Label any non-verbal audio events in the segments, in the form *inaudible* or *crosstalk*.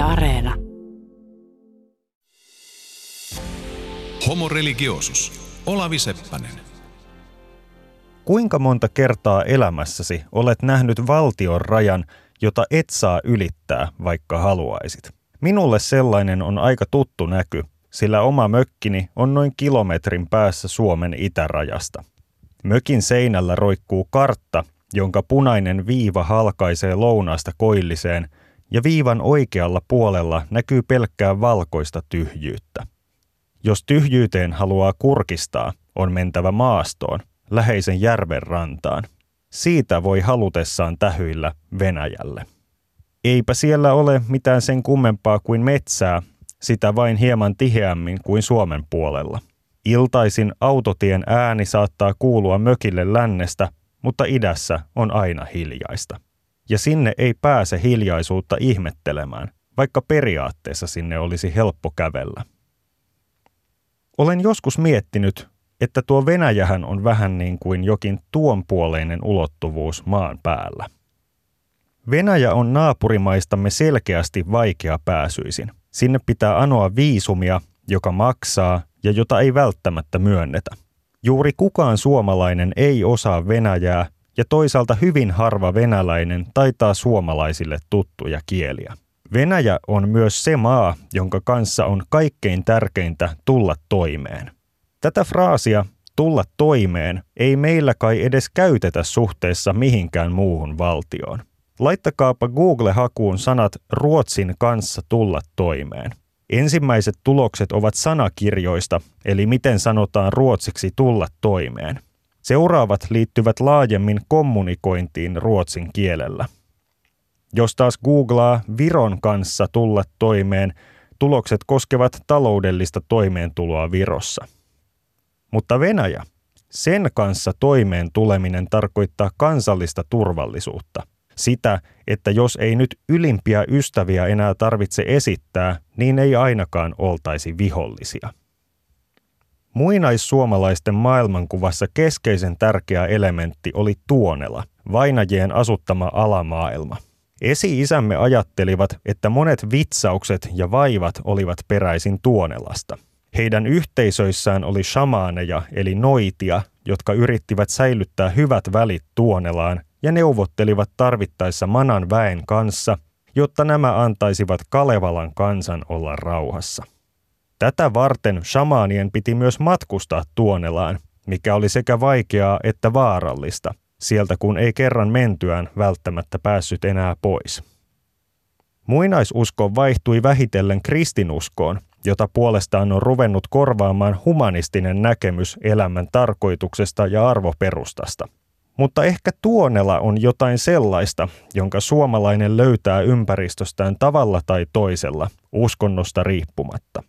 Yle Areena. Homo religiosus. Olavi Seppänen. Kuinka monta kertaa elämässäsi olet nähnyt valtion rajan, jota et saa ylittää, vaikka haluaisit? Minulle sellainen on aika tuttu näky, sillä oma mökkini on noin kilometrin päässä Suomen itärajasta. Mökin seinällä roikkuu kartta, jonka punainen viiva halkaisee lounaasta koilliseen, ja viivan oikealla puolella näkyy pelkkää valkoista tyhjyyttä. Jos tyhjyyteen haluaa kurkistaa, on mentävä maastoon, läheisen järven rantaan. Siitä voi halutessaan tähyillä Venäjälle. Eipä siellä ole mitään sen kummempaa kuin metsää, sitä vain hieman tiheämmin kuin Suomen puolella. Iltaisin autotien ääni saattaa kuulua mökille lännestä, mutta idässä on aina hiljaista. Ja sinne ei pääse hiljaisuutta ihmettelemään, vaikka periaatteessa sinne olisi helppo kävellä. Olen joskus miettinyt, että tuo Venäjähän on vähän niin kuin jokin tuonpuoleinen ulottuvuus maan päällä. Venäjä on naapurimaistamme selkeästi vaikea pääsyisin. Sinne pitää anoa viisumia, joka maksaa ja jota ei välttämättä myönnetä. Juuri kukaan suomalainen ei osaa Venäjää ja toisaalta hyvin harva venäläinen taitaa suomalaisille tuttuja kieliä. Venäjä on myös se maa, jonka kanssa on kaikkein tärkeintä tulla toimeen. Tätä fraasia tulla toimeen ei meillä kai edes käytetä suhteessa mihinkään muuhun valtioon. Laittakaapa Google-hakuun sanat Ruotsin kanssa tulla toimeen. Ensimmäiset tulokset ovat sanakirjoista, eli miten sanotaan ruotsiksi tulla toimeen. Seuraavat liittyvät laajemmin kommunikointiin ruotsin kielellä. Jos taas googlaa Viron kanssa tulla toimeen, tulokset koskevat taloudellista toimeentuloa Virossa. Mutta Venäjä, sen kanssa toimeen tuleminen tarkoittaa kansallista turvallisuutta – sitä, että jos ei nyt ylimpiä ystäviä enää tarvitse esittää, niin ei ainakaan oltaisi vihollisia. Muinaissuomalaisten maailmankuvassa keskeisen tärkeä elementti oli Tuonela, vainajien asuttama alamaailma. Esi-isämme ajattelivat, että monet vitsaukset ja vaivat olivat peräisin Tuonelasta. Heidän yhteisöissään oli shamaaneja eli noitia, jotka yrittivät säilyttää hyvät välit Tuonelaan ja neuvottelivat tarvittaessa Manan väen kanssa, jotta nämä antaisivat Kalevalan kansan olla rauhassa. Tätä varten shamaanien piti myös matkustaa Tuonelaan, mikä oli sekä vaikeaa että vaarallista, sieltä kun ei kerran mentyään välttämättä päässyt enää pois. Muinaisusko vaihtui vähitellen kristinuskoon, jota puolestaan on ruvennut korvaamaan humanistinen näkemys elämän tarkoituksesta ja arvoperustasta – mutta ehkä Tuonela on jotain sellaista, jonka suomalainen löytää ympäristöstään tavalla tai toisella, uskonnosta riippumatta.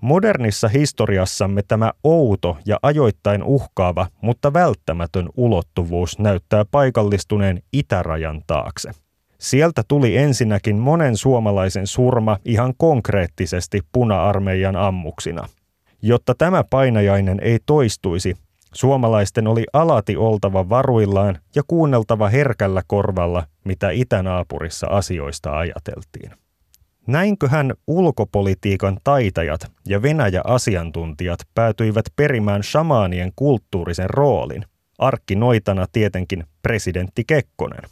Modernissa historiassamme tämä outo ja ajoittain uhkaava, mutta välttämätön ulottuvuus näyttää paikallistuneen itärajan taakse. Sieltä tuli ensinnäkin monen suomalaisen surma ihan konkreettisesti puna-armeijan ammuksina. Jotta tämä painajainen ei toistuisi, Suomalaisten oli alati oltava varuillaan ja kuunneltava herkällä korvalla, mitä itänaapurissa asioista ajateltiin. Näinköhän ulkopolitiikan taitajat ja Venäjä-asiantuntijat päätyivät perimään shamaanien kulttuurisen roolin, arkkinoitana tietenkin presidentti Kekkonen.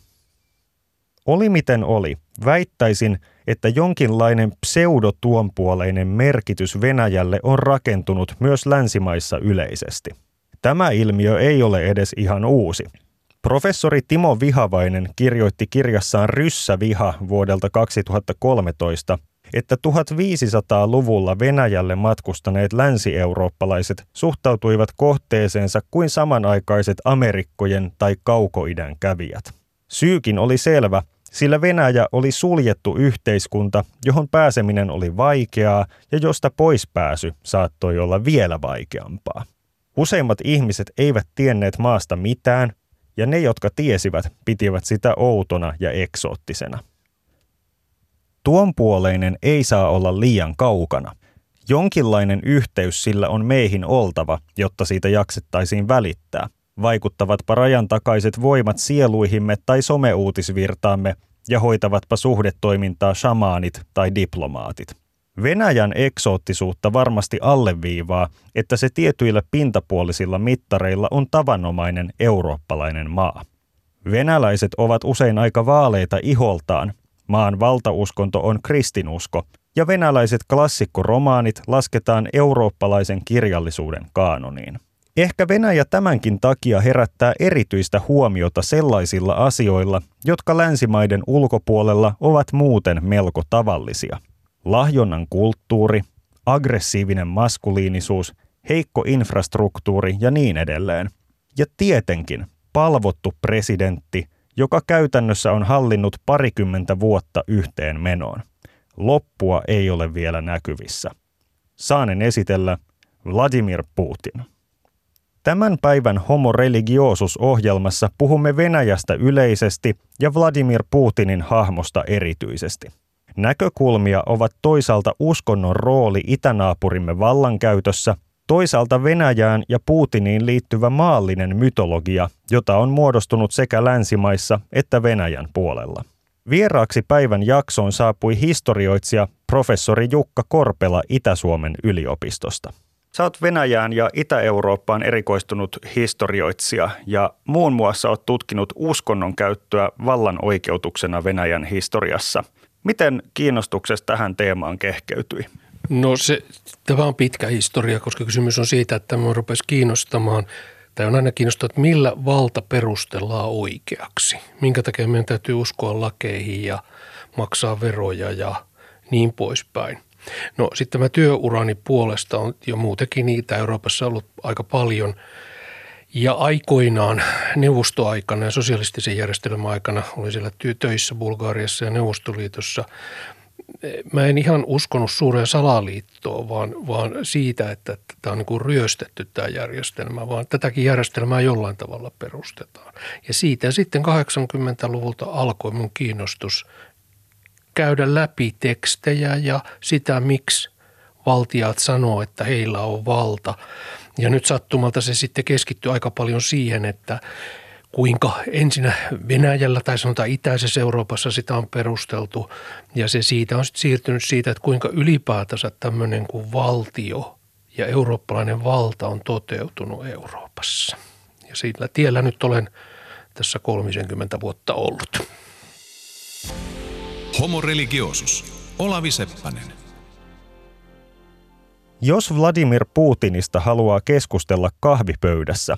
Oli miten oli, väittäisin, että jonkinlainen pseudotuonpuoleinen merkitys Venäjälle on rakentunut myös länsimaissa yleisesti – Tämä ilmiö ei ole edes ihan uusi. Professori Timo Vihavainen kirjoitti kirjassaan Ryssäviha vuodelta 2013, että 1500-luvulla Venäjälle matkustaneet länsi-eurooppalaiset suhtautuivat kohteeseensa kuin samanaikaiset Amerikkojen tai kaukoidän kävijät. Syykin oli selvä, sillä Venäjä oli suljettu yhteiskunta, johon pääseminen oli vaikeaa ja josta poispääsy saattoi olla vielä vaikeampaa. Useimmat ihmiset eivät tienneet maasta mitään, ja ne, jotka tiesivät, pitivät sitä outona ja eksoottisena. Tuonpuoleinen ei saa olla liian kaukana. Jonkinlainen yhteys sillä on meihin oltava, jotta siitä jaksettaisiin välittää. Vaikuttavatpa rajan takaiset voimat sieluihimme tai someuutisvirtaamme, ja hoitavatpa suhdetoimintaa shamaanit tai diplomaatit. Venäjän eksoottisuutta varmasti alleviivaa, että se tietyillä pintapuolisilla mittareilla on tavanomainen eurooppalainen maa. Venäläiset ovat usein aika vaaleita iholtaan, maan valtauskonto on kristinusko, ja venäläiset klassikkoromaanit lasketaan eurooppalaisen kirjallisuuden kaanoniin. Ehkä Venäjä tämänkin takia herättää erityistä huomiota sellaisilla asioilla, jotka länsimaiden ulkopuolella ovat muuten melko tavallisia. Lahjonnan kulttuuri, aggressiivinen maskuliinisuus, heikko infrastruktuuri ja niin edelleen. Ja tietenkin palvottu presidentti, joka käytännössä on hallinnut parikymmentä vuotta yhteen menoon. Loppua ei ole vielä näkyvissä. Saanen esitellä Vladimir Putin. Tämän päivän Homo religiosus-ohjelmassa puhumme Venäjästä yleisesti ja Vladimir Putinin hahmosta erityisesti. Näkökulmia ovat toisaalta uskonnon rooli itänaapurimme vallankäytössä, toisaalta Venäjään ja Putiniin liittyvä maallinen mytologia, jota on muodostunut sekä länsimaissa että Venäjän puolella. Vieraaksi päivän jaksoon saapui historioitsija professori Jukka Korpela Itä-Suomen yliopistosta. Oot Venäjään ja Itä-Eurooppaan erikoistunut historioitsija ja muun muassa oot tutkinut uskonnon käyttöä vallan oikeutuksena Venäjän historiassa. Miten kiinnostuksesta tähän teemaan kehkeytyi? No se, tämä on pitkä historia, koska kysymys on siitä, että tämä rupesi kiinnostamaan, tai on aina kiinnostunut, että millä valta perustellaan oikeaksi. Minkä takia meidän täytyy uskoa lakeihin ja maksaa veroja ja niin poispäin. No sitten tämä työurani puolesta on jo muutenkin niitä Euroopassa ollut aika paljon. Ja aikoinaan neuvostoaikana ja sosialistisen järjestelmän aikana oli siellä töissä Bulgaariassa ja Neuvostoliitossa. Mä en ihan uskonut suureen salaliittoon, vaan, vaan siitä, että, että tämä on niin kuin ryöstetty tämä järjestelmä, vaan tätäkin järjestelmää jollain tavalla perustetaan. Ja siitä sitten 80-luvulta alkoi mun kiinnostus käydä läpi tekstejä ja sitä, miksi valtiat sanoo, että heillä on valta. Ja nyt sattumalta se sitten keskittyy aika paljon siihen, että kuinka ensin Venäjällä tai sanotaan itäisessä Euroopassa sitä on perusteltu. Ja se siitä on sitten siirtynyt siitä, että kuinka ylipäätänsä tämmöinen kuin valtio ja eurooppalainen valta on toteutunut Euroopassa. Ja sillä tiellä nyt olen tässä 30 vuotta ollut. Homo religiosus. Olavi Seppänen. Jos Vladimir Putinista haluaa keskustella kahvipöydässä,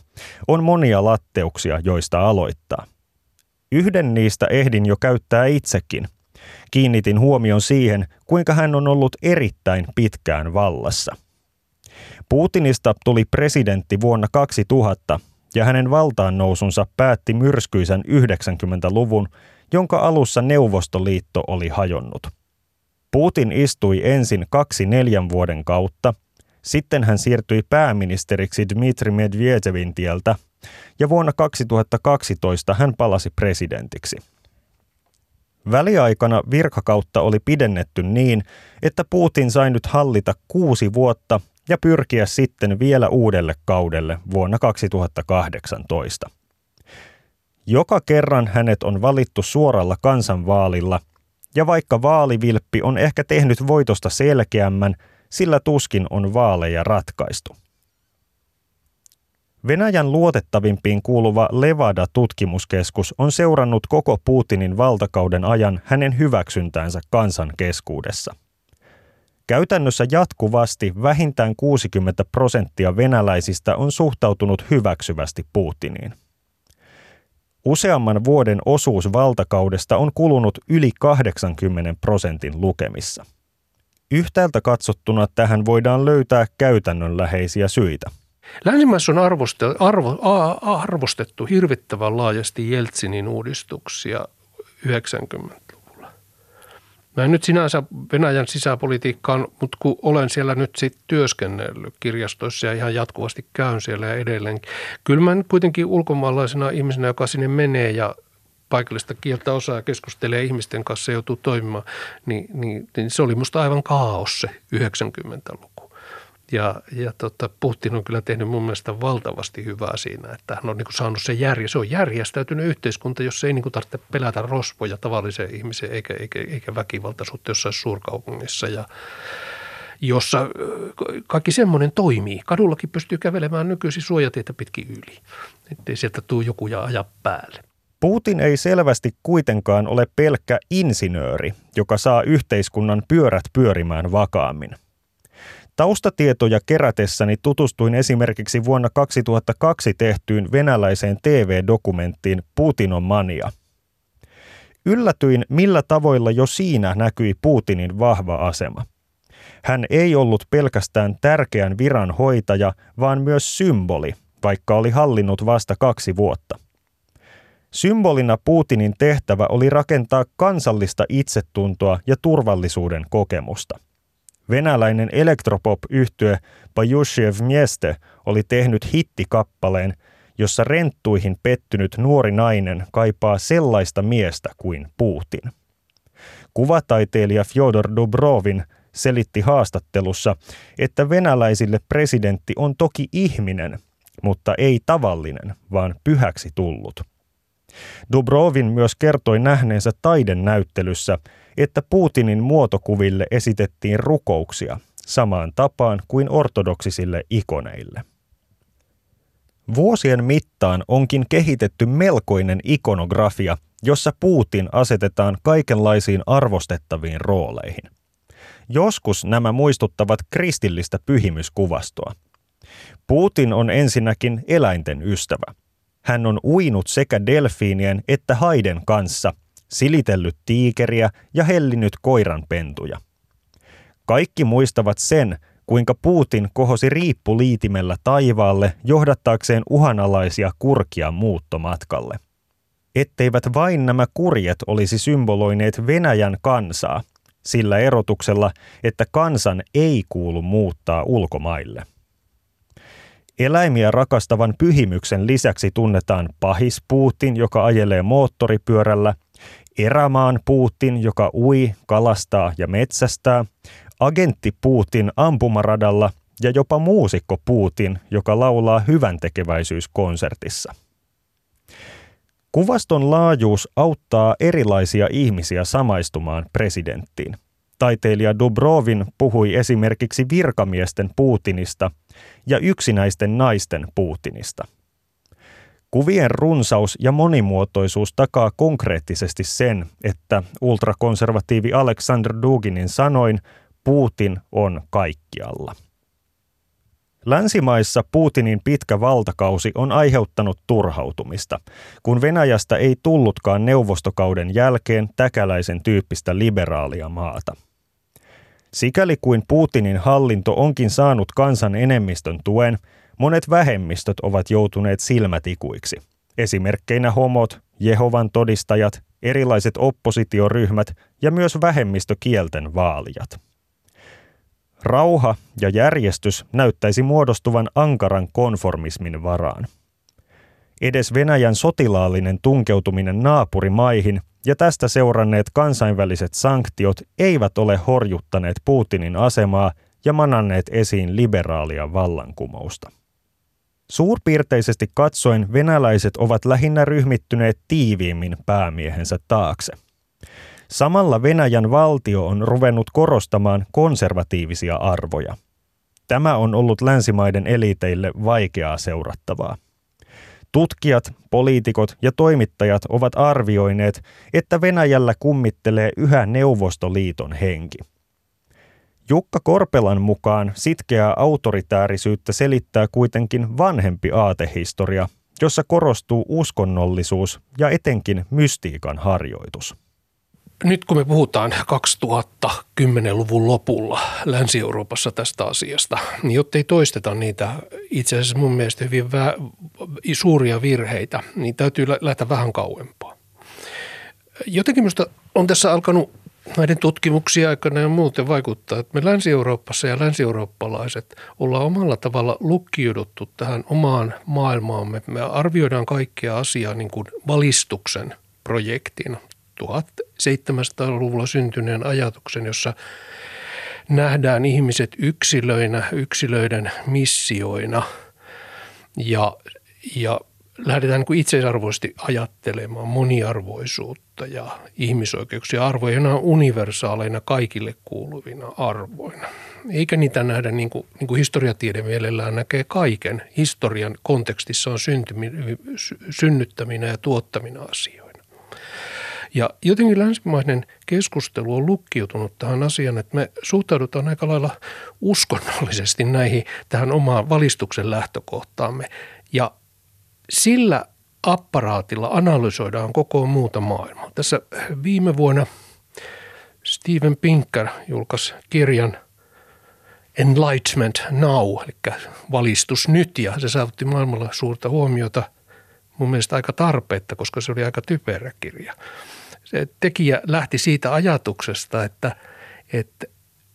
on monia latteuksia, joista aloittaa. Yhden niistä ehdin jo käyttää itsekin. Kiinnitin huomion siihen, kuinka hän on ollut erittäin pitkään vallassa. Putinista tuli presidentti vuonna 2000 ja hänen valtaan nousunsa päätti myrskyisen 90-luvun, jonka alussa Neuvostoliitto oli hajonnut. Putin istui ensin kaksi neljän vuoden kautta, sitten hän siirtyi pääministeriksi Dmitri Medvedevin tieltä ja vuonna 2012 hän palasi presidentiksi. Väliaikana virkakautta oli pidennetty niin, että Putin sai nyt hallita kuusi vuotta ja pyrkiä sitten vielä uudelle kaudelle vuonna 2018. Joka kerran hänet on valittu suoralla kansanvaalilla, ja vaikka vaalivilppi on ehkä tehnyt voitosta selkeämmän, sillä tuskin on vaaleja ratkaistu. Venäjän luotettavimpiin kuuluva Levada-tutkimuskeskus on seurannut koko Putinin valtakauden ajan hänen hyväksyntänsä kansan keskuudessa. Käytännössä jatkuvasti vähintään 60 prosenttia venäläisistä on suhtautunut hyväksyvästi Putiniin. Useamman vuoden osuus valtakaudesta on kulunut yli 80 prosentin lukemissa. Yhtäältä katsottuna tähän voidaan löytää käytännönläheisiä syitä. Länsimaissa on arvostettu, arvo, arvostettu hirvittävän laajasti Jeltsinin uudistuksia 90 Mä en nyt sinänsä Venäjän sisäpolitiikkaan, mutta kun olen siellä nyt sitten työskennellyt kirjastoissa ja ihan jatkuvasti käyn siellä ja edelleen. Kyllä mä nyt kuitenkin ulkomaalaisena ihmisenä, joka sinne menee ja paikallista kieltä osaa ja keskustelee ihmisten kanssa ja joutuu toimimaan, niin, niin, niin se oli musta aivan kaos se 90-luku. Ja, ja tota, Putin on kyllä tehnyt mun mielestä valtavasti hyvää siinä, että hän on niin kuin saanut sen järje. Se on järjestäytynyt yhteiskunta, jossa ei niin kuin tarvitse pelätä rosvoja tavalliseen ihmiseen eikä, eikä, eikä väkivaltaisuutta jossain suurkaupungissa. Ja, jossa kaikki semmoinen toimii. Kadullakin pystyy kävelemään nykyisin suojatietä pitkin yli, ettei sieltä tule joku ja aja päälle. Putin ei selvästi kuitenkaan ole pelkkä insinööri, joka saa yhteiskunnan pyörät pyörimään vakaammin. Taustatietoja kerätessäni tutustuin esimerkiksi vuonna 2002 tehtyyn venäläiseen TV-dokumenttiin Putin on mania. Yllätyin, millä tavoilla jo siinä näkyi Putinin vahva asema – hän ei ollut pelkästään tärkeän viran hoitaja, vaan myös symboli, vaikka oli hallinnut vasta kaksi vuotta. Symbolina Putinin tehtävä oli rakentaa kansallista itsetuntoa ja turvallisuuden kokemusta. Venäläinen elektropop-yhtye Pajushev Mieste oli tehnyt hittikappaleen, jossa renttuihin pettynyt nuori nainen kaipaa sellaista miestä kuin Putin. Kuvataiteilija Fyodor Dubrovin selitti haastattelussa, että venäläisille presidentti on toki ihminen, mutta ei tavallinen, vaan pyhäksi tullut. Dubrovin myös kertoi nähneensä näyttelyssä, että Putinin muotokuville esitettiin rukouksia samaan tapaan kuin ortodoksisille ikoneille. Vuosien mittaan onkin kehitetty melkoinen ikonografia, jossa Putin asetetaan kaikenlaisiin arvostettaviin rooleihin. Joskus nämä muistuttavat kristillistä pyhimyskuvastoa. Putin on ensinnäkin eläinten ystävä. Hän on uinut sekä delfiinien että haiden kanssa, silitellyt tiikeriä ja hellinyt koiranpentuja. Kaikki muistavat sen, kuinka Putin kohosi riippuliitimellä taivaalle johdattaakseen uhanalaisia kurkia muuttomatkalle. Etteivät vain nämä kurjet olisi symboloineet Venäjän kansaa – sillä erotuksella, että kansan ei kuulu muuttaa ulkomaille. Eläimiä rakastavan pyhimyksen lisäksi tunnetaan pahis Putin, joka ajelee moottoripyörällä, erämaan Putin, joka ui, kalastaa ja metsästää, agentti Putin ampumaradalla ja jopa muusikko Putin, joka laulaa hyvän tekeväisyyskonsertissa. Kuvaston laajuus auttaa erilaisia ihmisiä samaistumaan presidenttiin. Taiteilija Dubrovin puhui esimerkiksi virkamiesten Putinista ja yksinäisten naisten Putinista. Kuvien runsaus ja monimuotoisuus takaa konkreettisesti sen, että ultrakonservatiivi Alexander Duginin sanoin Putin on kaikkialla. Länsimaissa Putinin pitkä valtakausi on aiheuttanut turhautumista, kun Venäjästä ei tullutkaan neuvostokauden jälkeen täkäläisen tyyppistä liberaalia maata. Sikäli kuin Putinin hallinto onkin saanut kansan enemmistön tuen, monet vähemmistöt ovat joutuneet silmätikuiksi. Esimerkkeinä homot, Jehovan todistajat, erilaiset oppositioryhmät ja myös vähemmistökielten vaalijat. Rauha ja järjestys näyttäisi muodostuvan ankaran konformismin varaan. Edes Venäjän sotilaallinen tunkeutuminen naapurimaihin ja tästä seuranneet kansainväliset sanktiot eivät ole horjuttaneet Putinin asemaa ja mananneet esiin liberaalia vallankumousta. Suurpiirteisesti katsoen venäläiset ovat lähinnä ryhmittyneet tiiviimmin päämiehensä taakse – Samalla Venäjän valtio on ruvennut korostamaan konservatiivisia arvoja. Tämä on ollut länsimaiden eliteille vaikeaa seurattavaa. Tutkijat, poliitikot ja toimittajat ovat arvioineet, että Venäjällä kummittelee yhä Neuvostoliiton henki. Jukka Korpelan mukaan sitkeää autoritäärisyyttä selittää kuitenkin vanhempi aatehistoria, jossa korostuu uskonnollisuus ja etenkin mystiikan harjoitus nyt kun me puhutaan 2010-luvun lopulla Länsi-Euroopassa tästä asiasta, niin jottei toisteta niitä itse asiassa mun mielestä hyvin vä- suuria virheitä, niin täytyy lähteä vähän kauempaa. Jotenkin minusta on tässä alkanut näiden tutkimuksia aikana ja muuten vaikuttaa, että me Länsi-Euroopassa ja länsi-eurooppalaiset ollaan omalla tavalla lukkiuduttu tähän omaan maailmaamme. Me arvioidaan kaikkea asiaa niin kuin valistuksen projektina 1700-luvulla syntyneen ajatuksen, jossa nähdään ihmiset yksilöinä, yksilöiden missioina ja, ja lähdetään niin itseisarvoisesti ajattelemaan moniarvoisuutta ja ihmisoikeuksia arvoja on universaaleina kaikille kuuluvina arvoina. Eikä niitä nähdä niin kuin, niin kuin historiatiede mielellään näkee kaiken. Historian kontekstissa on synnyttäminen ja tuottaminen asioina. Ja jotenkin länsimainen keskustelu on lukkiutunut tähän asiaan, että me suhtaudutaan aika lailla uskonnollisesti näihin tähän omaan valistuksen lähtökohtaamme. Ja sillä apparaatilla analysoidaan koko muuta maailmaa. Tässä viime vuonna Steven Pinker julkaisi kirjan Enlightenment Now, eli valistus nyt, ja se saavutti maailmalla suurta huomiota – mun mielestä aika tarpeetta, koska se oli aika typerä kirja. Se tekijä lähti siitä ajatuksesta, että, että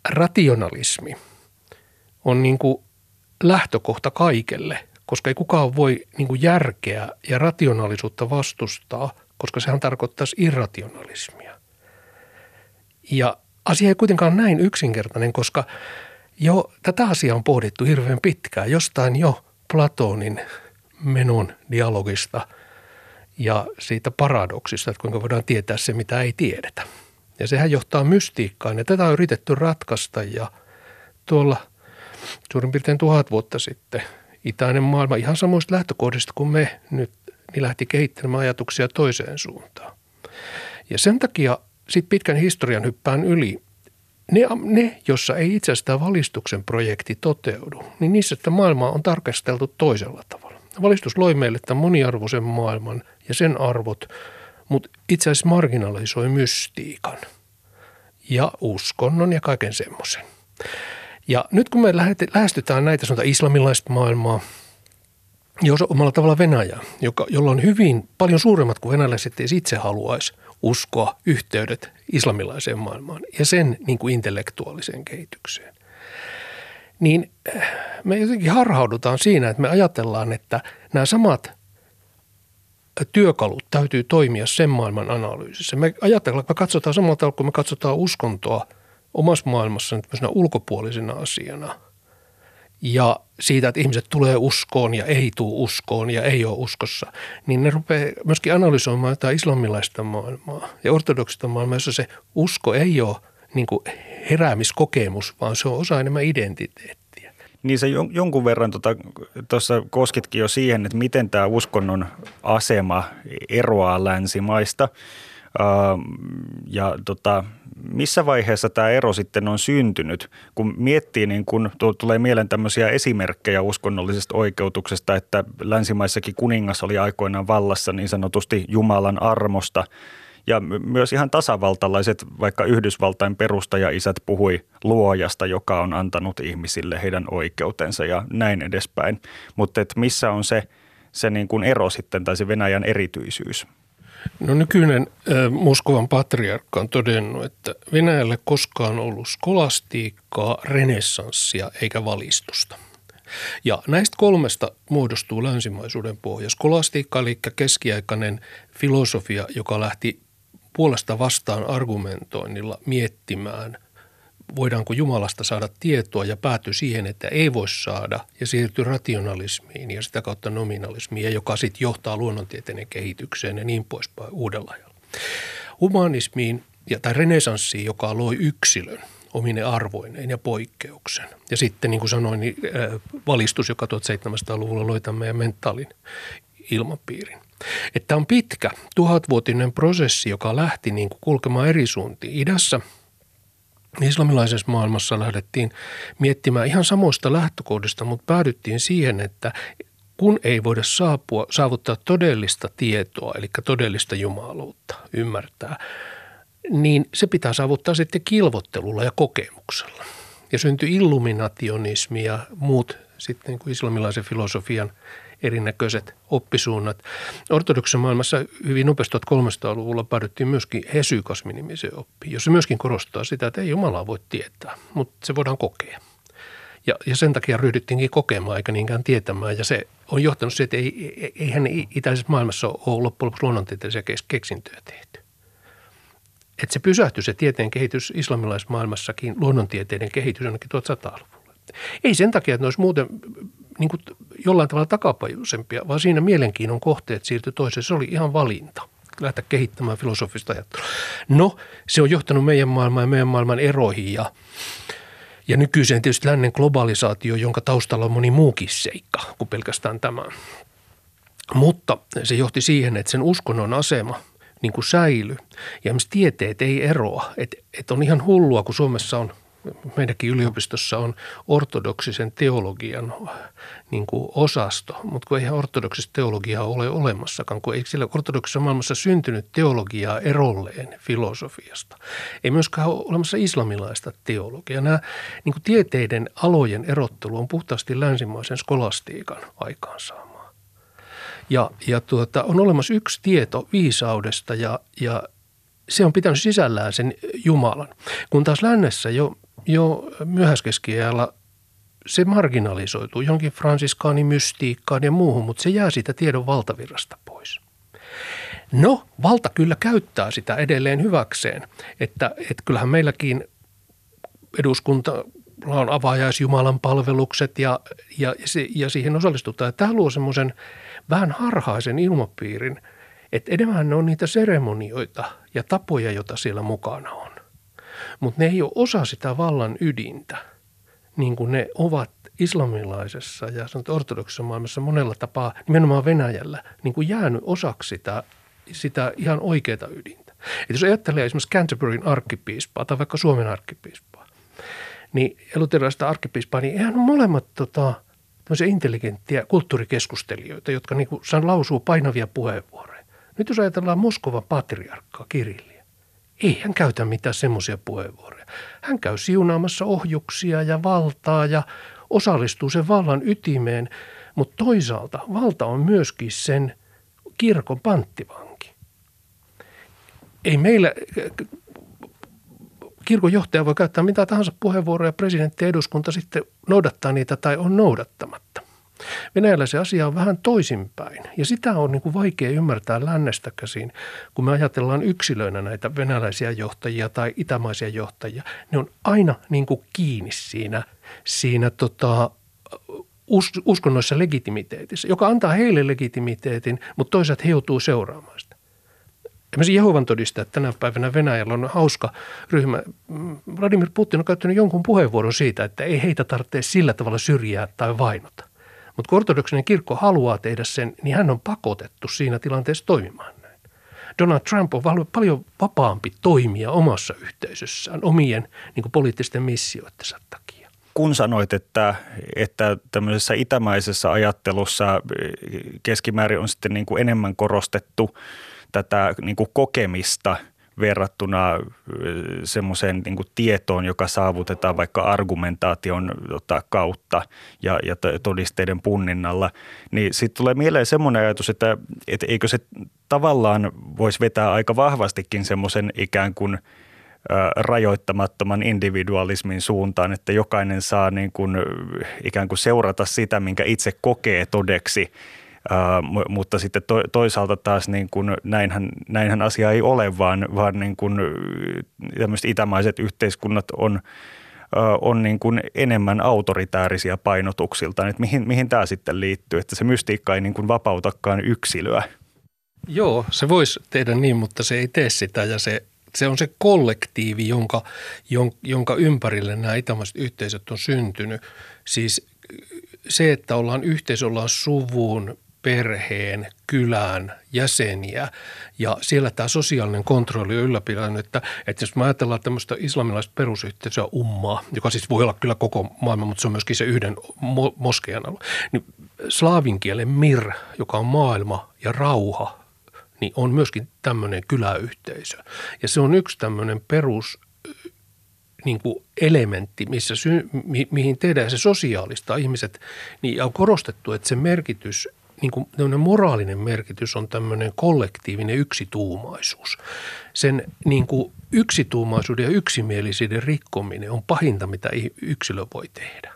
rationalismi on niin kuin lähtökohta kaikelle, koska ei kukaan voi niin kuin järkeä ja rationaalisuutta vastustaa, koska sehän tarkoittaisi irrationalismia. Ja asia ei kuitenkaan näin yksinkertainen, koska jo tätä asiaa on pohdittu hirveän pitkään. Jostain jo Platonin menon dialogista ja siitä paradoksista, että kuinka voidaan tietää se, mitä ei tiedetä. Ja sehän johtaa mystiikkaan ja tätä on yritetty ratkaista ja tuolla suurin piirtein tuhat vuotta sitten itäinen maailma ihan samoista lähtökohdista kuin me nyt, niin lähti kehittelemään ajatuksia toiseen suuntaan. Ja sen takia sitten pitkän historian hyppään yli ne, ne, jossa ei itsestään valistuksen projekti toteudu, niin niissä että maailmaa on tarkasteltu toisella tavalla. Valistus loi meille tämän moniarvoisen maailman ja sen arvot, mutta itse asiassa marginalisoi mystiikan ja uskonnon ja kaiken semmoisen. Ja nyt kun me lähestytään näitä sanotaan islamilaista maailmaa, jos omalla tavalla Venäjä, joka, jolla on hyvin paljon suuremmat kuin venäläiset ei itse haluaisi uskoa yhteydet islamilaiseen maailmaan ja sen niin kuin intellektuaaliseen kehitykseen niin eh, me jotenkin harhaudutaan siinä, että me ajatellaan, että nämä samat työkalut täytyy toimia sen maailman analyysissä. Me ajatellaan, että me katsotaan samalla tavalla kuin me katsotaan uskontoa omassa maailmassa ulkopuolisena asiana. Ja siitä, että ihmiset tulee uskoon ja ei tule uskoon ja ei ole uskossa, niin ne rupeaa myöskin analysoimaan jotain islamilaista maailmaa ja ortodoksista maailmaa, jossa se usko ei ole niin kuin heräämiskokemus, vaan se on osa enemmän identiteettiä. Niin se jonkun verran tuossa tota, koskitkin jo siihen, että miten tämä uskonnon asema eroaa länsimaista. ja tota, missä vaiheessa tämä ero sitten on syntynyt? Kun miettii, niin kun tulee mieleen tämmöisiä esimerkkejä uskonnollisesta oikeutuksesta, että länsimaissakin kuningas oli aikoinaan vallassa niin sanotusti Jumalan armosta – ja myös ihan tasavaltalaiset, vaikka Yhdysvaltain perustaja-isät puhui luojasta, joka on antanut ihmisille heidän oikeutensa ja näin edespäin. Mutta missä on se, se niin kuin ero sitten tai se Venäjän erityisyys? No nykyinen Moskovan patriarkka on todennut, että Venäjälle koskaan ollut skolastiikkaa, renessanssia eikä valistusta. Ja näistä kolmesta muodostuu länsimaisuuden pohja. Skolastiikka eli keskiaikainen filosofia, joka lähti puolesta vastaan argumentoinnilla miettimään, voidaanko Jumalasta saada tietoa ja päätyi siihen, että ei voi saada ja siirtyi rationalismiin ja sitä kautta nominalismiin, joka sitten johtaa luonnontieteiden kehitykseen ja niin poispäin uudella ajalla. Humanismiin ja tai renesanssiin, joka loi yksilön omine arvoineen ja poikkeuksen. Ja sitten niin kuin sanoin, niin valistus, joka 1700-luvulla loi tämän meidän mentaalin ilmapiirin. Että on pitkä tuhatvuotinen prosessi, joka lähti niin kuin kulkemaan eri suuntiin. Idässä islamilaisessa maailmassa lähdettiin miettimään ihan samoista lähtökohdista, mutta päädyttiin siihen, että kun ei voida saapua, saavuttaa todellista tietoa, eli todellista jumaluutta, ymmärtää, niin se pitää saavuttaa sitten kilvottelulla ja kokemuksella. Ja syntyi illuminationismi ja muut sitten niin kuin islamilaisen filosofian erinäköiset oppisuunnat. Ortodoksen maailmassa hyvin nopeasti 1300-luvulla päädyttiin myöskin hesykasminimiseen oppiin, jossa myöskin korostaa sitä, että ei Jumalaa voi tietää, mutta se voidaan kokea. Ja, ja sen takia ryhdyttiinkin kokemaan eikä niinkään tietämään. Ja se on johtanut siihen, että ei, eihän itäisessä maailmassa ole loppujen lopuksi luonnontieteellisiä keksintöjä tehty. että se pysähtyi se tieteen kehitys islamilaismaailmassakin, luonnontieteiden kehitys ainakin 1100-luvulla. Ei sen takia, että ne olisi muuten niin kuin jollain tavalla takapajuisempia, vaan siinä mielenkiinnon kohteet siirtyi toiseen. Se oli ihan valinta lähteä kehittämään filosofista ajattelua. No, se on johtanut meidän maailman ja meidän maailman eroihin ja, ja nykyiseen tietysti lännen globalisaatio, jonka taustalla on moni muukin seikka kuin pelkästään tämä. Mutta se johti siihen, että sen uskonnon asema niin kuin säily ja tieteet ei eroa. Että et on ihan hullua, kun Suomessa on meidänkin yliopistossa on ortodoksisen teologian niin kuin osasto, mutta kun eihän ortodoksista teologiaa ole olemassakaan, kun ei sillä ortodoksisessa maailmassa syntynyt teologiaa erolleen filosofiasta. Ei myöskään ole olemassa islamilaista teologiaa. Nämä niin kuin tieteiden alojen erottelu on puhtaasti länsimaisen skolastiikan aikaansaamaa. Ja, ja tuota, on olemassa yksi tieto viisaudesta ja, ja se on pitänyt sisällään sen Jumalan. Kun taas lännessä jo jo myöhäiskeskiajalla se marginalisoituu jonkin fransiskaanimystiikkaan ja muuhun, mutta se jää siitä tiedon valtavirrasta pois. No, valta kyllä käyttää sitä edelleen hyväkseen, että, että kyllähän meilläkin eduskunta on avajaisjumalan palvelukset ja, ja, ja siihen osallistutaan. Tämä luo semmoisen vähän harhaisen ilmapiirin, että enemmän ne on niitä seremonioita ja tapoja, joita siellä mukana on mutta ne ei ole osa sitä vallan ydintä, niin kuin ne ovat islamilaisessa ja ortodoksisessa maailmassa monella tapaa, nimenomaan Venäjällä, niin kuin jäänyt osaksi sitä, sitä ihan oikeaa ydintä. Et jos ajattelee esimerkiksi Canterburyn arkkipiispaa tai vaikka Suomen arkkipiispaa, niin luterilaista arkkipiispaa, niin eihän molemmat tota, intelligenttiä kulttuurikeskustelijoita, jotka niin kuin, lausuu painavia puheenvuoroja. Nyt jos ajatellaan Moskovan patriarkkaa Kirilli, ei hän käytä mitään semmoisia puheenvuoroja. Hän käy siunaamassa ohjuksia ja valtaa ja osallistuu sen vallan ytimeen, mutta toisaalta valta on myöskin sen kirkon panttivanki. Ei meillä, kirkon johtaja voi käyttää mitä tahansa puheenvuoroja, presidentti ja eduskunta sitten noudattaa niitä tai on noudattamatta. Venäjällä se asia on vähän toisinpäin ja sitä on niin kuin vaikea ymmärtää lännestä käsin, kun me ajatellaan yksilöinä näitä venäläisiä johtajia tai itämaisia johtajia. Ne on aina niin kuin kiinni siinä, siinä tota, us, uskonnoissa legitimiteetissä, joka antaa heille legitimiteetin, mutta toisaalta he joutuu seuraamaan sitä. Esimerkiksi Jehovan todistajat tänä päivänä Venäjällä on hauska ryhmä. Vladimir Putin on käyttänyt jonkun puheenvuoron siitä, että ei heitä tarvitse sillä tavalla syrjää tai vainota. Mutta kun ortodoksinen kirkko haluaa tehdä sen, niin hän on pakotettu siinä tilanteessa toimimaan näin. Donald Trump on paljon vapaampi toimia omassa yhteisössään omien niin poliittisten missioittensa takia. Kun sanoit, että, että tämmöisessä itämaisessa ajattelussa keskimäärin on sitten niin kuin enemmän korostettu tätä niin kuin kokemista – verrattuna semmoiseen niin tietoon, joka saavutetaan vaikka argumentaation tota, kautta ja, ja todisteiden punninnalla, niin sitten tulee mieleen semmoinen ajatus, että, että eikö se tavallaan voisi vetää aika vahvastikin semmoisen ikään kuin rajoittamattoman individualismin suuntaan, että jokainen saa niin kuin, ikään kuin seurata sitä, minkä itse kokee todeksi – Mutta sitten to, toisaalta taas niin kuin näinhän, näinhän asia ei ole, vaan, vaan niin kuin tämmöiset itämaiset yhteiskunnat on, on niin kuin enemmän autoritäärisiä painotuksiltaan. Että mihin, mihin tämä sitten liittyy, että se mystiikka ei niin kuin vapautakaan yksilöä? Joo, se voisi tehdä niin, mutta se ei tee sitä ja se, se on se kollektiivi, jonka, jonka ympärille nämä itämaiset yhteisöt on syntynyt. Siis se, että ollaan yhteisö, ollaan suvun, perheen, kylän jäseniä ja siellä tämä sosiaalinen kontrolli on ylläpitänyt, että, että jos me ajatellaan tämmöistä islamilaista perusyhteisöä ummaa, joka siis voi olla kyllä koko maailma, mutta se on myöskin se yhden mo- moskean alue, niin slaavin kielen mir, joka on maailma ja rauha, niin on myöskin tämmöinen kyläyhteisö. Ja se on yksi tämmöinen perus niin kuin elementti, missä sy, mi, mihin tehdään se sosiaalista ihmiset, niin on korostettu, että se merkitys – niin kuin moraalinen merkitys on tämmöinen kollektiivinen yksituumaisuus. Sen niin kuin yksituumaisuuden ja yksimielisyyden rikkominen on pahinta, mitä yksilö voi tehdä.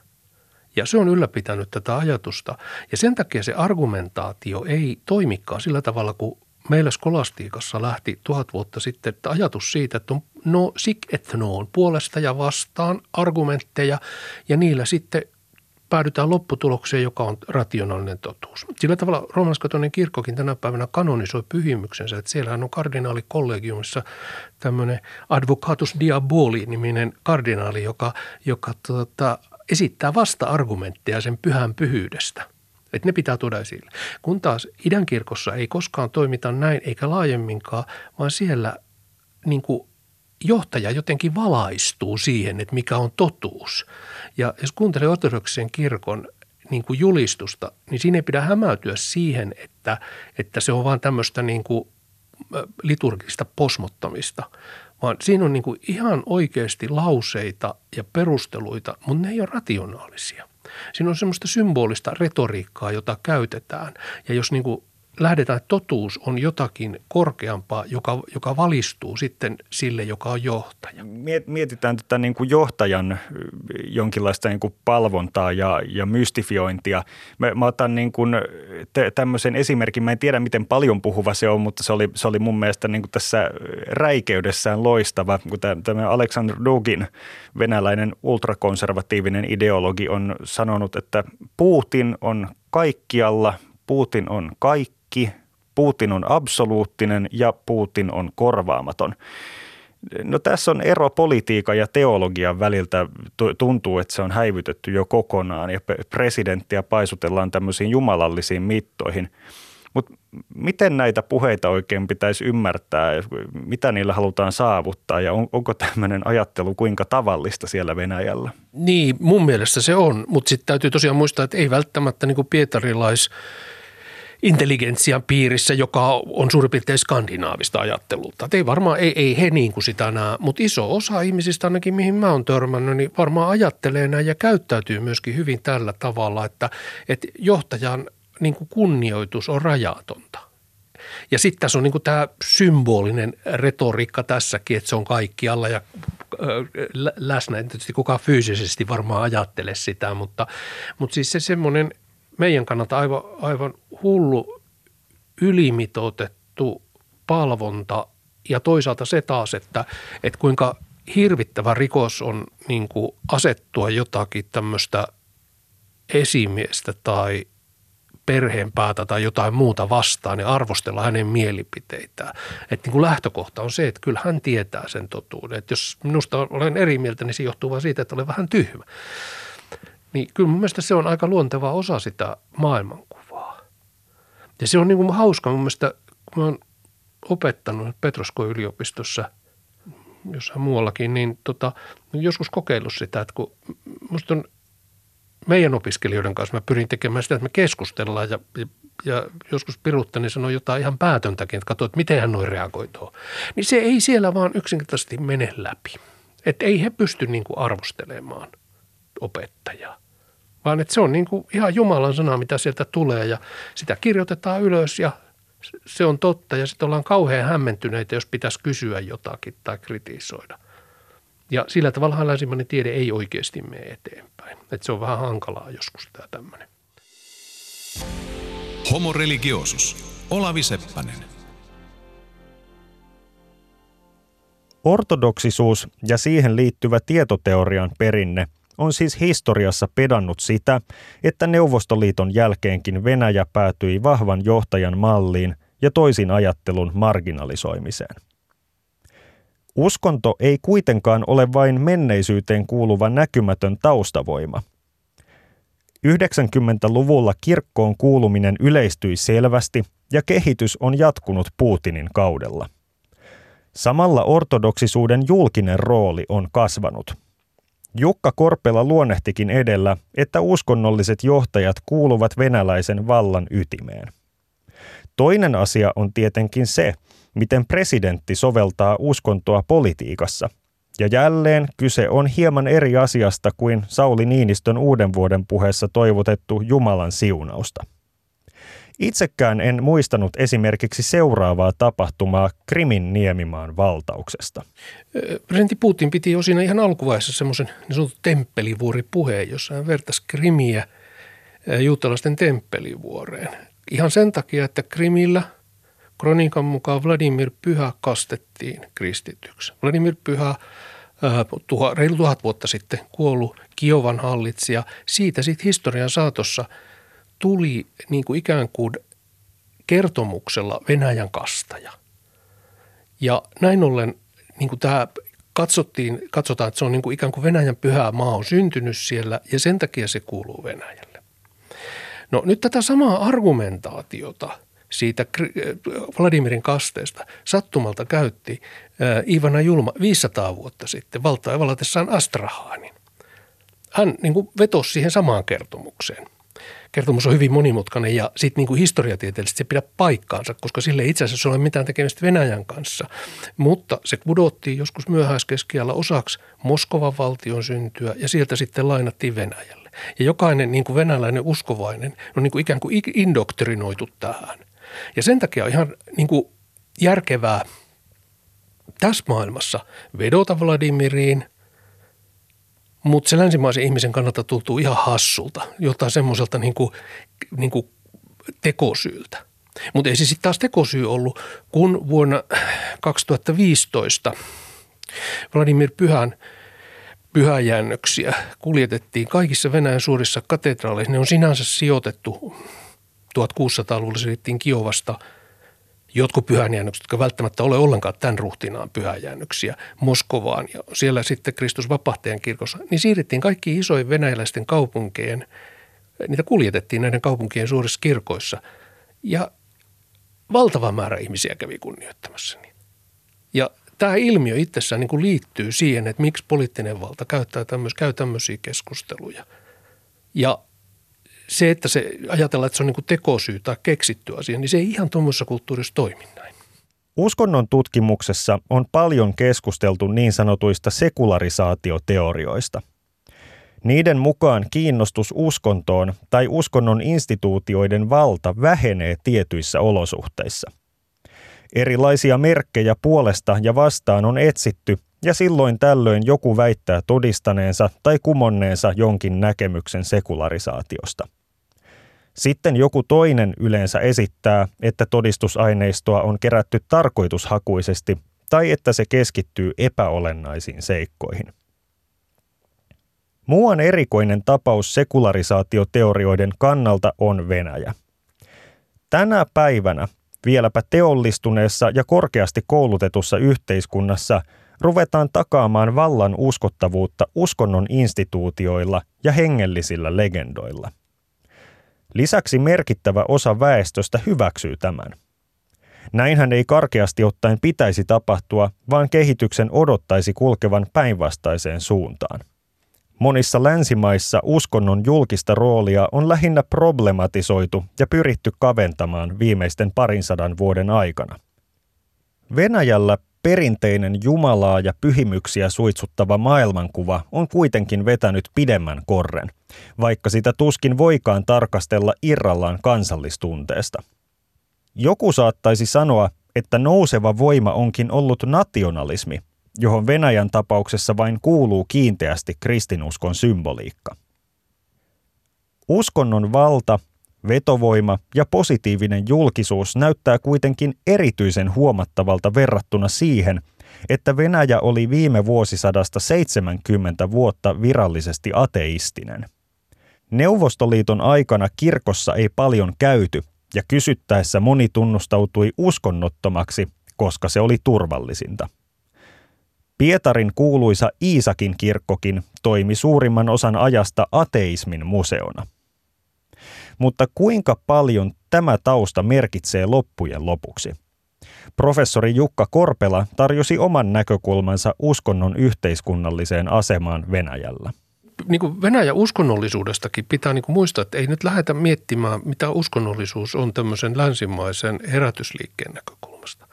Ja se on ylläpitänyt tätä ajatusta. Ja sen takia se argumentaatio ei toimikaan sillä tavalla kuin meillä skolastiikassa lähti tuhat vuotta sitten että ajatus siitä, että on no sik et noon, puolesta ja vastaan argumentteja ja niillä sitten päädytään lopputulokseen, joka on rationaalinen totuus. Sillä tavalla roomalaiskatolinen kirkkokin tänä päivänä kanonisoi pyhimyksensä, että siellähän on kardinaalikollegiumissa tämmöinen advocatus diaboli-niminen kardinaali, joka, joka tuota, esittää vasta-argumentteja sen pyhän pyhyydestä – että ne pitää tuoda esille. Kun taas idän kirkossa ei koskaan toimita näin eikä laajemminkaan, vaan siellä niin kuin johtaja jotenkin valaistuu siihen, että mikä on totuus. Ja jos kuuntelee ortodoksisen kirkon niin kuin julistusta, niin siinä ei pidä hämäytyä siihen, että, että se on vain tämmöistä niin kuin liturgista posmottamista, vaan siinä on niin kuin ihan oikeasti lauseita ja perusteluita, mutta ne ei ole rationaalisia. Siinä on semmoista symbolista retoriikkaa, jota käytetään. Ja jos niin kuin lähdetään, että totuus on jotakin korkeampaa, joka, joka valistuu sitten sille, joka on johtaja. Mietitään tätä niin kuin johtajan jonkinlaista niin kuin palvontaa ja, ja mystifiointia. Mä, mä otan niin kuin tämmöisen esimerkin. Mä en tiedä, miten paljon puhuva se on, mutta se oli, se oli mun mielestä niin kuin tässä räikeydessään loistava, tämä Aleksandr Dugin, venäläinen ultrakonservatiivinen ideologi, on sanonut, että Putin on kaikkialla, Putin on kaikki kaikki, Putin on absoluuttinen ja Putin on korvaamaton. No tässä on ero politiikan ja teologian väliltä. Tuntuu, että se on häivytetty jo kokonaan ja presidenttiä paisutellaan tämmöisiin jumalallisiin mittoihin. Mutta miten näitä puheita oikein pitäisi ymmärtää, mitä niillä halutaan saavuttaa ja on, onko tämmöinen ajattelu kuinka tavallista siellä Venäjällä? Niin, mun mielestä se on, mutta sitten täytyy tosiaan muistaa, että ei välttämättä niin kuin pietarilais – intelligentsian piirissä, joka on suurin piirtein skandinaavista ajattelulta. ei varmaan, ei, ei he niin kuin sitä näe, mutta iso osa ihmisistä ainakin, mihin mä oon törmännyt, niin varmaan ajattelee näin ja käyttäytyy myöskin hyvin tällä tavalla, että, että johtajan niin kuin kunnioitus on rajatonta. Ja sitten tässä on niin tämä symbolinen retoriikka tässäkin, että se on kaikkialla ja läsnä. En tietysti kukaan fyysisesti varmaan ajattele sitä, mutta, mutta siis se semmoinen – meidän kannalta aivan, aivan hullu ylimitoitettu palvonta ja toisaalta se taas, että, että kuinka hirvittävä rikos on niin kuin asettua jotakin tämmöistä esimiestä tai perheenpäätä tai jotain muuta vastaan ja arvostella hänen mielipiteitään. Että niin kuin lähtökohta on se, että kyllä hän tietää sen totuuden. Että jos minusta olen eri mieltä, niin se johtuu vain siitä, että olen vähän tyhmä. Niin kyllä mun mielestä se on aika luonteva osa sitä maailmankuvaa. Ja se on niin kuin hauska mun mielestä, kun mä oon opettanut Petrosko yliopistossa jossain muuallakin, niin tota, joskus kokeillut sitä, että kun musta on meidän opiskelijoiden kanssa mä pyrin tekemään sitä, että me keskustellaan ja, ja, ja joskus piruttani sanoo jotain ihan päätöntäkin, että katsoit, miten hän noin reagoi tuohon. Niin se ei siellä vaan yksinkertaisesti mene läpi. Että ei he pysty niin kuin arvostelemaan opettajaa vaan että se on niin kuin ihan Jumalan sana, mitä sieltä tulee ja sitä kirjoitetaan ylös ja se on totta ja sitten ollaan kauhean hämmentyneitä, jos pitäisi kysyä jotakin tai kritisoida. Ja sillä tavalla länsimainen tiede ei oikeasti mene eteenpäin. Että se on vähän hankalaa joskus tämä tämmöinen. Homo religiosus. Olavi Seppänen. Ortodoksisuus ja siihen liittyvä tietoteorian perinne – on siis historiassa pedannut sitä, että Neuvostoliiton jälkeenkin Venäjä päätyi vahvan johtajan malliin ja toisin ajattelun marginalisoimiseen. Uskonto ei kuitenkaan ole vain menneisyyteen kuuluva näkymätön taustavoima. 90-luvulla kirkkoon kuuluminen yleistyi selvästi ja kehitys on jatkunut Putinin kaudella. Samalla ortodoksisuuden julkinen rooli on kasvanut – Jukka Korpela luonnehtikin edellä, että uskonnolliset johtajat kuuluvat venäläisen vallan ytimeen. Toinen asia on tietenkin se, miten presidentti soveltaa uskontoa politiikassa. Ja jälleen kyse on hieman eri asiasta kuin Sauli Niinistön uuden vuoden puheessa toivotettu Jumalan siunausta. Itsekään en muistanut esimerkiksi seuraavaa tapahtumaa Krimin niemimaan valtauksesta. Presidentti Putin piti jo siinä ihan alkuvaiheessa semmoisen niin sanotun temppelivuoripuheen, jossa hän vertasi Krimiä juutalaisten temppelivuoreen. Ihan sen takia, että Krimillä kronikan mukaan Vladimir Pyhä kastettiin kristityksi. Vladimir Pyhä reilu tuhat vuotta sitten kuollut Kiovan hallitsija. Siitä sitten historian saatossa tuli niin kuin ikään kuin kertomuksella Venäjän kastaja. Ja näin ollen niin kuin tämä katsottiin, katsotaan, että se on niin kuin ikään kuin Venäjän pyhä maa on syntynyt siellä ja sen takia se kuuluu Venäjälle. No nyt tätä samaa argumentaatiota siitä Vladimirin kasteesta sattumalta käytti Ivana Julma 500 vuotta sitten valtaa valatessaan Astrahaanin. Hän niin kuin vetosi siihen samaan kertomukseen kertomus on hyvin monimutkainen ja sitten niin kuin historiatieteellisesti se pidä paikkaansa, koska sille ei itse asiassa ole mitään tekemistä Venäjän kanssa. Mutta se pudottiin joskus myöhäiskeskiällä osaksi Moskovan valtion syntyä ja sieltä sitten lainattiin Venäjälle. Ja jokainen niin kuin venäläinen uskovainen on niin kuin ikään kuin indoktrinoitu tähän. Ja sen takia on ihan niin kuin järkevää tässä maailmassa vedota Vladimiriin – mutta se länsimaisen ihmisen kannalta tuntuu ihan hassulta, jotain semmoiselta niin kuin, niin kuin tekosyyltä. Mutta ei se sitten taas tekosyy ollut, kun vuonna 2015 Vladimir Pyhän pyhäjäännöksiä kuljetettiin kaikissa Venäjän suurissa katedraaleissa. Ne on sinänsä sijoitettu 1600-luvulla siirrettiin Kiovasta – jotkut pyhänjäännökset, jotka välttämättä ole ollenkaan tämän ruhtinaan pyhänjäännöksiä Moskovaan ja siellä sitten Kristus vapahtajan kirkossa, niin siirrettiin kaikki isojen venäläisten kaupunkien, niitä kuljetettiin näiden kaupunkien suurissa kirkoissa ja valtava määrä ihmisiä kävi kunnioittamassa niitä. Ja tämä ilmiö itsessään niin kuin liittyy siihen, että miksi poliittinen valta käyttää tämmöis, käy tämmöisiä keskusteluja. Ja se, että se ajatellaan, että se on niin tekosyy tai keksitty asia, niin se ei ihan tuommoisessa kulttuurissa toimi näin. Uskonnon tutkimuksessa on paljon keskusteltu niin sanotuista sekularisaatioteorioista. Niiden mukaan kiinnostus uskontoon tai uskonnon instituutioiden valta vähenee tietyissä olosuhteissa. Erilaisia merkkejä puolesta ja vastaan on etsitty ja silloin tällöin joku väittää todistaneensa tai kumonneensa jonkin näkemyksen sekularisaatiosta. Sitten joku toinen yleensä esittää, että todistusaineistoa on kerätty tarkoitushakuisesti tai että se keskittyy epäolennaisiin seikkoihin. Muuan erikoinen tapaus sekularisaatioteorioiden kannalta on Venäjä. Tänä päivänä vieläpä teollistuneessa ja korkeasti koulutetussa yhteiskunnassa ruvetaan takaamaan vallan uskottavuutta uskonnon instituutioilla ja hengellisillä legendoilla – Lisäksi merkittävä osa väestöstä hyväksyy tämän. Näinhän ei karkeasti ottaen pitäisi tapahtua, vaan kehityksen odottaisi kulkevan päinvastaiseen suuntaan. Monissa länsimaissa uskonnon julkista roolia on lähinnä problematisoitu ja pyritty kaventamaan viimeisten parin sadan vuoden aikana. Venäjällä perinteinen Jumalaa ja pyhimyksiä suitsuttava maailmankuva on kuitenkin vetänyt pidemmän korren, vaikka sitä tuskin voikaan tarkastella irrallaan kansallistunteesta. Joku saattaisi sanoa, että nouseva voima onkin ollut nationalismi, johon Venäjän tapauksessa vain kuuluu kiinteästi kristinuskon symboliikka. Uskonnon valta Vetovoima ja positiivinen julkisuus näyttää kuitenkin erityisen huomattavalta verrattuna siihen, että Venäjä oli viime vuosisadasta 70 vuotta virallisesti ateistinen. Neuvostoliiton aikana kirkossa ei paljon käyty ja kysyttäessä moni tunnustautui uskonnottomaksi, koska se oli turvallisinta. Pietarin kuuluisa Iisakin kirkkokin toimi suurimman osan ajasta ateismin museona. Mutta kuinka paljon tämä tausta merkitsee loppujen lopuksi? Professori Jukka Korpela tarjosi oman näkökulmansa uskonnon yhteiskunnalliseen asemaan Venäjällä. Niin kuin Venäjän uskonnollisuudestakin pitää niin kuin muistaa, että ei nyt lähdetä miettimään, mitä uskonnollisuus on tämmöisen länsimaisen herätysliikkeen näkökulmasta.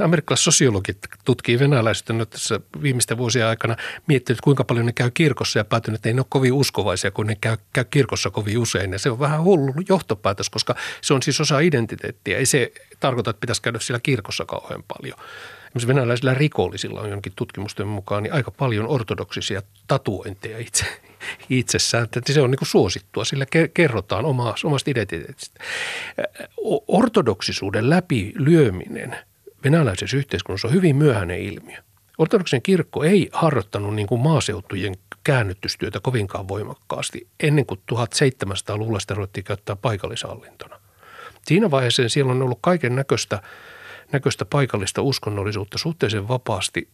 Amerikkalaiset sosiologit tutkii venäläistä nyt tässä viimeisten vuosien aikana miettinyt, kuinka paljon ne käy kirkossa ja päätynyt, että ei ole kovin uskovaisia, kun ne käy, käy kirkossa kovin usein. Ja se on vähän hullu johtopäätös, koska se on siis osa identiteettiä. Ei se tarkoita, että pitäisi käydä siellä kirkossa kauhean paljon. Esimerkiksi venäläisillä rikollisilla on jonkin tutkimusten mukaan niin aika paljon ortodoksisia tatuointeja itse, itsessään. Että se on niin suosittua, sillä kerrotaan omasta identiteetistä. Ortodoksisuuden läpilyöminen venäläisessä yhteiskunnassa on hyvin myöhäinen ilmiö. Ortodoksen kirkko ei harjoittanut niin kuin maaseutujen käännytystyötä kovinkaan voimakkaasti ennen kuin 1700-luvulla sitä ruvettiin käyttää paikallishallintona. Siinä vaiheessa siellä on ollut kaiken näköistä, näköistä paikallista uskonnollisuutta suhteellisen vapaasti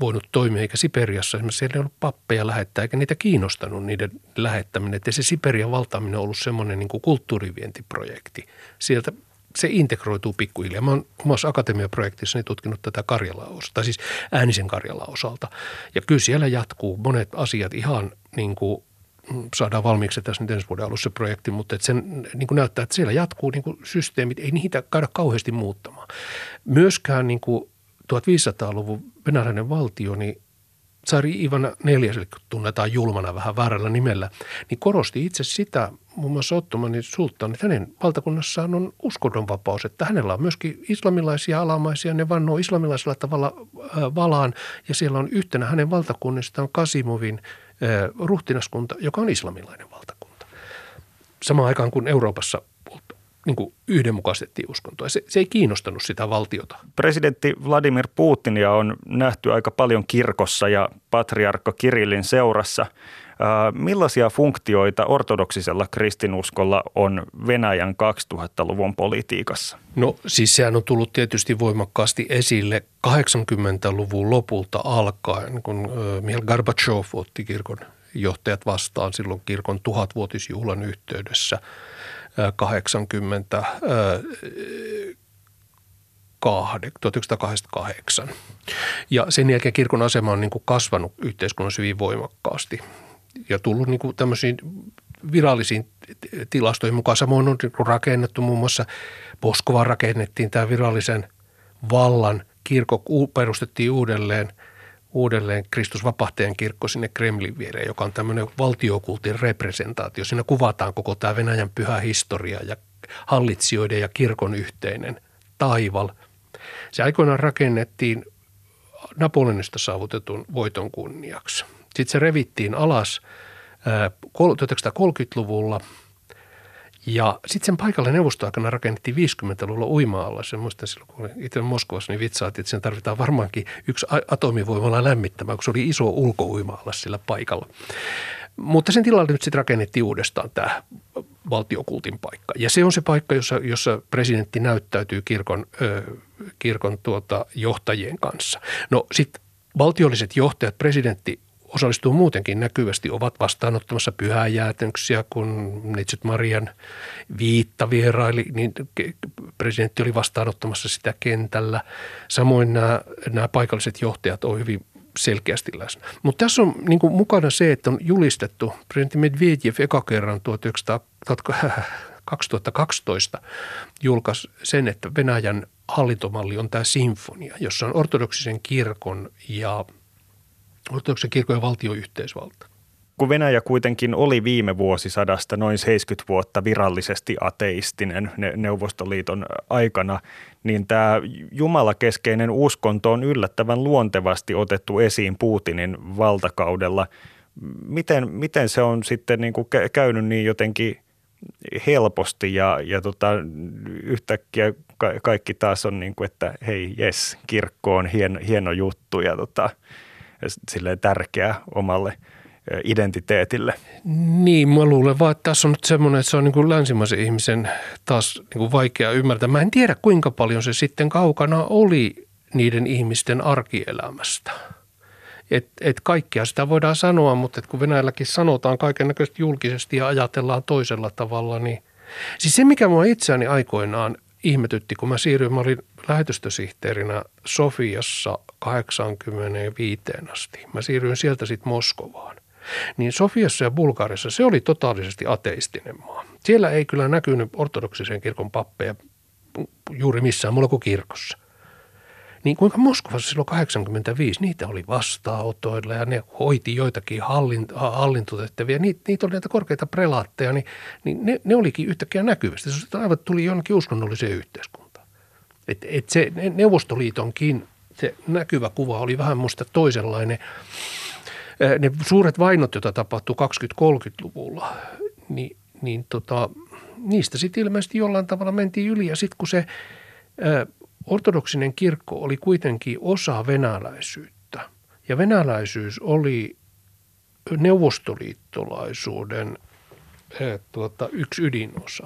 voinut toimia, eikä Siperiassa esimerkiksi siellä ei ollut pappeja lähettää, eikä niitä kiinnostanut niiden lähettäminen. Että se Siperian valtaaminen on ollut semmoinen niin kuin kulttuurivientiprojekti. Sieltä se integroituu pikkuhiljaa. Mä oon omassa akatemiaprojektissani tutkinut tätä Karjalaa osalta, siis äänisen Karjalaa osalta. Ja kyllä siellä jatkuu monet asiat ihan niin kuin mm, saadaan valmiiksi tässä nyt ensi vuoden alussa projekti, mutta että sen niin kuin näyttää, että siellä jatkuu niin kuin systeemit, ei niitä käydä kauheasti muuttamaan. Myöskään niin kuin 1500-luvun venäläinen valtio, niin Tsari Ivan neljäs, tunnetaan julmana vähän väärällä nimellä, niin korosti itse sitä, muun muassa Ottomanin sulttaan, että hänen valtakunnassaan on uskonnonvapaus, että hänellä on myöskin islamilaisia alamaisia, ne vannoo islamilaisella tavalla valaan ja siellä on yhtenä hänen valtakunnistaan Kasimovin ruhtinaskunta, joka on islamilainen valtakunta. Samaan aikaan kuin Euroopassa niin kuin yhdenmukaistettiin uskontoa. Se, se ei kiinnostanut sitä valtiota. Presidentti Vladimir Putinia on nähty aika paljon kirkossa ja patriarkka Kirillin seurassa. Millaisia funktioita ortodoksisella kristinuskolla on Venäjän 2000-luvun politiikassa? No siis sehän on tullut tietysti voimakkaasti esille 80-luvun lopulta alkaen, kun Mihail Gorbachev otti kirkon johtajat vastaan silloin kirkon tuhatvuotisjuhlan yhteydessä – 80 1988. Ja sen jälkeen kirkon asema on niin kuin kasvanut yhteiskunnassa hyvin voimakkaasti ja tullut niin kuin tämmöisiin virallisiin tilastoihin mukaan. Samoin on rakennettu muun muassa Moskovan rakennettiin tämä virallisen vallan kirkko perustettiin uudelleen – uudelleen Kristus Vapahtajan kirkko sinne Kremlin viereen, joka on tämmöinen valtiokultin representaatio. Siinä kuvataan koko tämä Venäjän pyhä historia ja hallitsijoiden ja kirkon yhteinen taival. Se aikoinaan rakennettiin Napoleonista saavutetun voiton kunniaksi. Sitten se revittiin alas 1930-luvulla – ja sitten sen paikalle neuvostoaikana rakennettiin 50-luvulla uima-alla. Se muistan silloin, kun itse Moskovassa, niin vitsaatiin, että sen tarvitaan varmaankin yksi atomivoimalla lämmittämään, kun se oli iso ulkouima-alla sillä paikalla. Mutta sen tilalle nyt sitten rakennettiin uudestaan tämä valtiokultin paikka. Ja se on se paikka, jossa, jossa presidentti näyttäytyy kirkon, ö, kirkon tuota, johtajien kanssa. No sitten valtiolliset johtajat, presidentti osallistuu muutenkin näkyvästi, ovat vastaanottamassa pyhäjäätönksiä, kun Neitsyt Marian viitta vieraili, niin presidentti oli vastaanottamassa sitä kentällä. Samoin nämä, nämä paikalliset johtajat ovat hyvin selkeästi läsnä. Mutta tässä on niin kuin mukana se, että on julistettu presidentti Medvedev eka kerran 2012 *laughs* julkaisi sen, että Venäjän hallintomalli on tämä sinfonia, jossa on ortodoksisen kirkon ja – ortodoksen kirkon ja valtioyhteisvalta. Kun Venäjä kuitenkin oli viime vuosisadasta noin 70 vuotta virallisesti ateistinen Neuvostoliiton aikana, niin tämä jumalakeskeinen uskonto on yllättävän luontevasti otettu esiin Putinin valtakaudella. Miten, miten se on sitten niin kuin käynyt niin jotenkin helposti ja, ja tota, yhtäkkiä kaikki taas on niin kuin, että hei jes, kirkko on hieno, hieno juttu ja tota, silleen tärkeä omalle identiteetille. Niin, mä luulen vaan, että tässä on nyt semmoinen, että se on niin kuin länsimaisen ihmisen taas niin kuin vaikea ymmärtää. Mä en tiedä, kuinka paljon se sitten kaukana oli niiden ihmisten arkielämästä. Et, et kaikkea sitä voidaan sanoa, mutta et kun Venäjälläkin sanotaan kaiken näköisesti julkisesti ja ajatellaan toisella tavalla, niin siis se, mikä mua itseäni aikoinaan ihmetytti, kun mä siirryin, mä olin lähetystösihteerinä Sofiassa 85 asti. Mä siirryin sieltä sitten Moskovaan. Niin Sofiassa ja Bulgariassa se oli totaalisesti ateistinen maa. Siellä ei kyllä näkynyt ortodoksisen kirkon pappeja juuri missään muulla kuin kirkossa. Niin kuinka Moskovassa silloin 85, niitä oli vastaanotoilla ja ne hoiti joitakin hallint, hallintotehtäviä. Niitä, niitä oli näitä korkeita prelaatteja, niin, niin ne, ne olikin yhtäkkiä näkyvästi. Se aivan tuli jonnekin uskonnolliseen yhteiskuntaan. Et, et se Neuvostoliitonkin se näkyvä kuva oli vähän musta toisenlainen. Ne suuret vainot, joita tapahtui 20-30-luvulla, niin, niin tota, niistä sitten ilmeisesti jollain tavalla mentiin yli. Ja sitten kun se ortodoksinen kirkko oli kuitenkin osa venäläisyyttä ja venäläisyys oli neuvostoliittolaisuuden tuota, yksi ydinosa,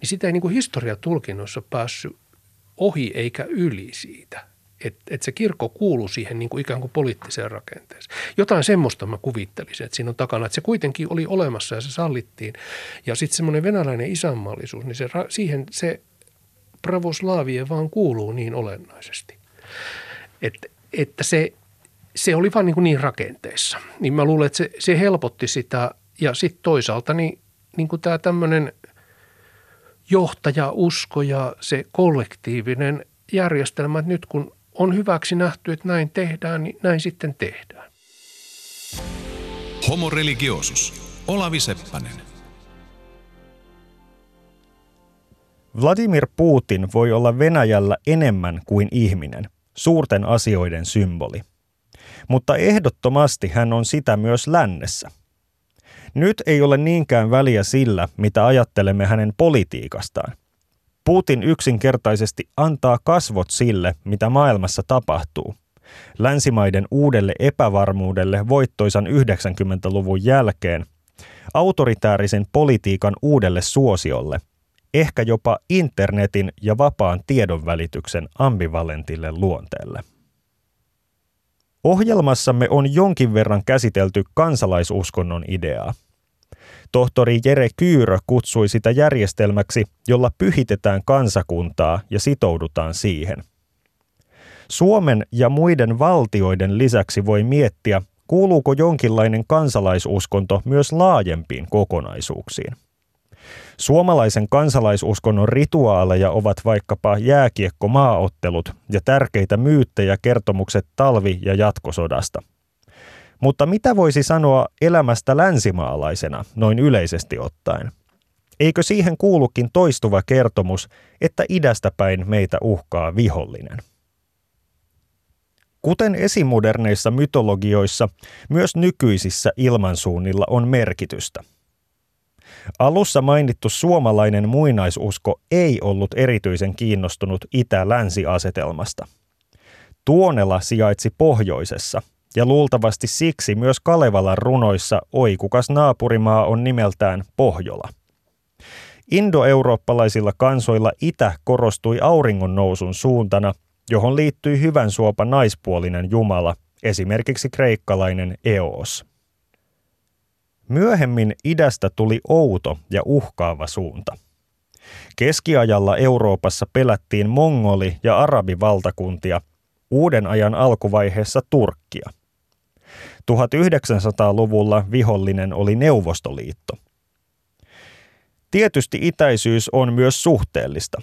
niin sitä ei niin kuin historiatulkinnossa päässyt ohi eikä yli siitä – että et se kirkko kuuluu siihen niin kuin ikään kuin poliittiseen rakenteeseen. Jotain semmoista mä kuvittelisin, että siinä on takana, että se kuitenkin oli olemassa ja se sallittiin. Ja sitten semmoinen venäläinen isänmaallisuus, niin se, siihen se pravoslaavien vaan kuuluu niin olennaisesti. Et, että se, se oli vaan niin, kuin niin rakenteessa. Niin mä luulen, että se, se helpotti sitä ja sitten toisaalta niin, niin kuin tämä tämmöinen johtajausko ja se kollektiivinen järjestelmä, että nyt kun on hyväksi nähty, että näin tehdään, niin näin sitten tehdään. Homo religiosus. Olavi Seppänen. Vladimir Putin voi olla Venäjällä enemmän kuin ihminen, suurten asioiden symboli. Mutta ehdottomasti hän on sitä myös lännessä. Nyt ei ole niinkään väliä sillä, mitä ajattelemme hänen politiikastaan. Putin yksinkertaisesti antaa kasvot sille, mitä maailmassa tapahtuu. Länsimaiden uudelle epävarmuudelle voittoisan 90-luvun jälkeen, autoritäärisen politiikan uudelle suosiolle, ehkä jopa internetin ja vapaan tiedonvälityksen ambivalentille luonteelle. Ohjelmassamme on jonkin verran käsitelty kansalaisuskonnon ideaa – Tohtori Jere Kyyrö kutsui sitä järjestelmäksi, jolla pyhitetään kansakuntaa ja sitoudutaan siihen. Suomen ja muiden valtioiden lisäksi voi miettiä, kuuluuko jonkinlainen kansalaisuskonto myös laajempiin kokonaisuuksiin. Suomalaisen kansalaisuskonnon rituaaleja ovat vaikkapa jääkiekko-maaottelut ja tärkeitä myyttejä kertomukset talvi- ja jatkosodasta – mutta mitä voisi sanoa elämästä länsimaalaisena noin yleisesti ottaen? Eikö siihen kuulukin toistuva kertomus, että idästä päin meitä uhkaa vihollinen? Kuten esimoderneissa mytologioissa, myös nykyisissä ilmansuunnilla on merkitystä. Alussa mainittu suomalainen muinaisusko ei ollut erityisen kiinnostunut itä-länsi-asetelmasta. Tuonela sijaitsi pohjoisessa – ja luultavasti siksi myös Kalevalan runoissa oikukas naapurimaa on nimeltään Pohjola. Indoeurooppalaisilla kansoilla itä korostui auringon nousun suuntana, johon liittyi hyvän suopa naispuolinen jumala, esimerkiksi kreikkalainen Eos. Myöhemmin idästä tuli outo ja uhkaava suunta. Keskiajalla Euroopassa pelättiin mongoli- ja arabivaltakuntia, uuden ajan alkuvaiheessa Turkkia – 1900-luvulla vihollinen oli Neuvostoliitto. Tietysti itäisyys on myös suhteellista.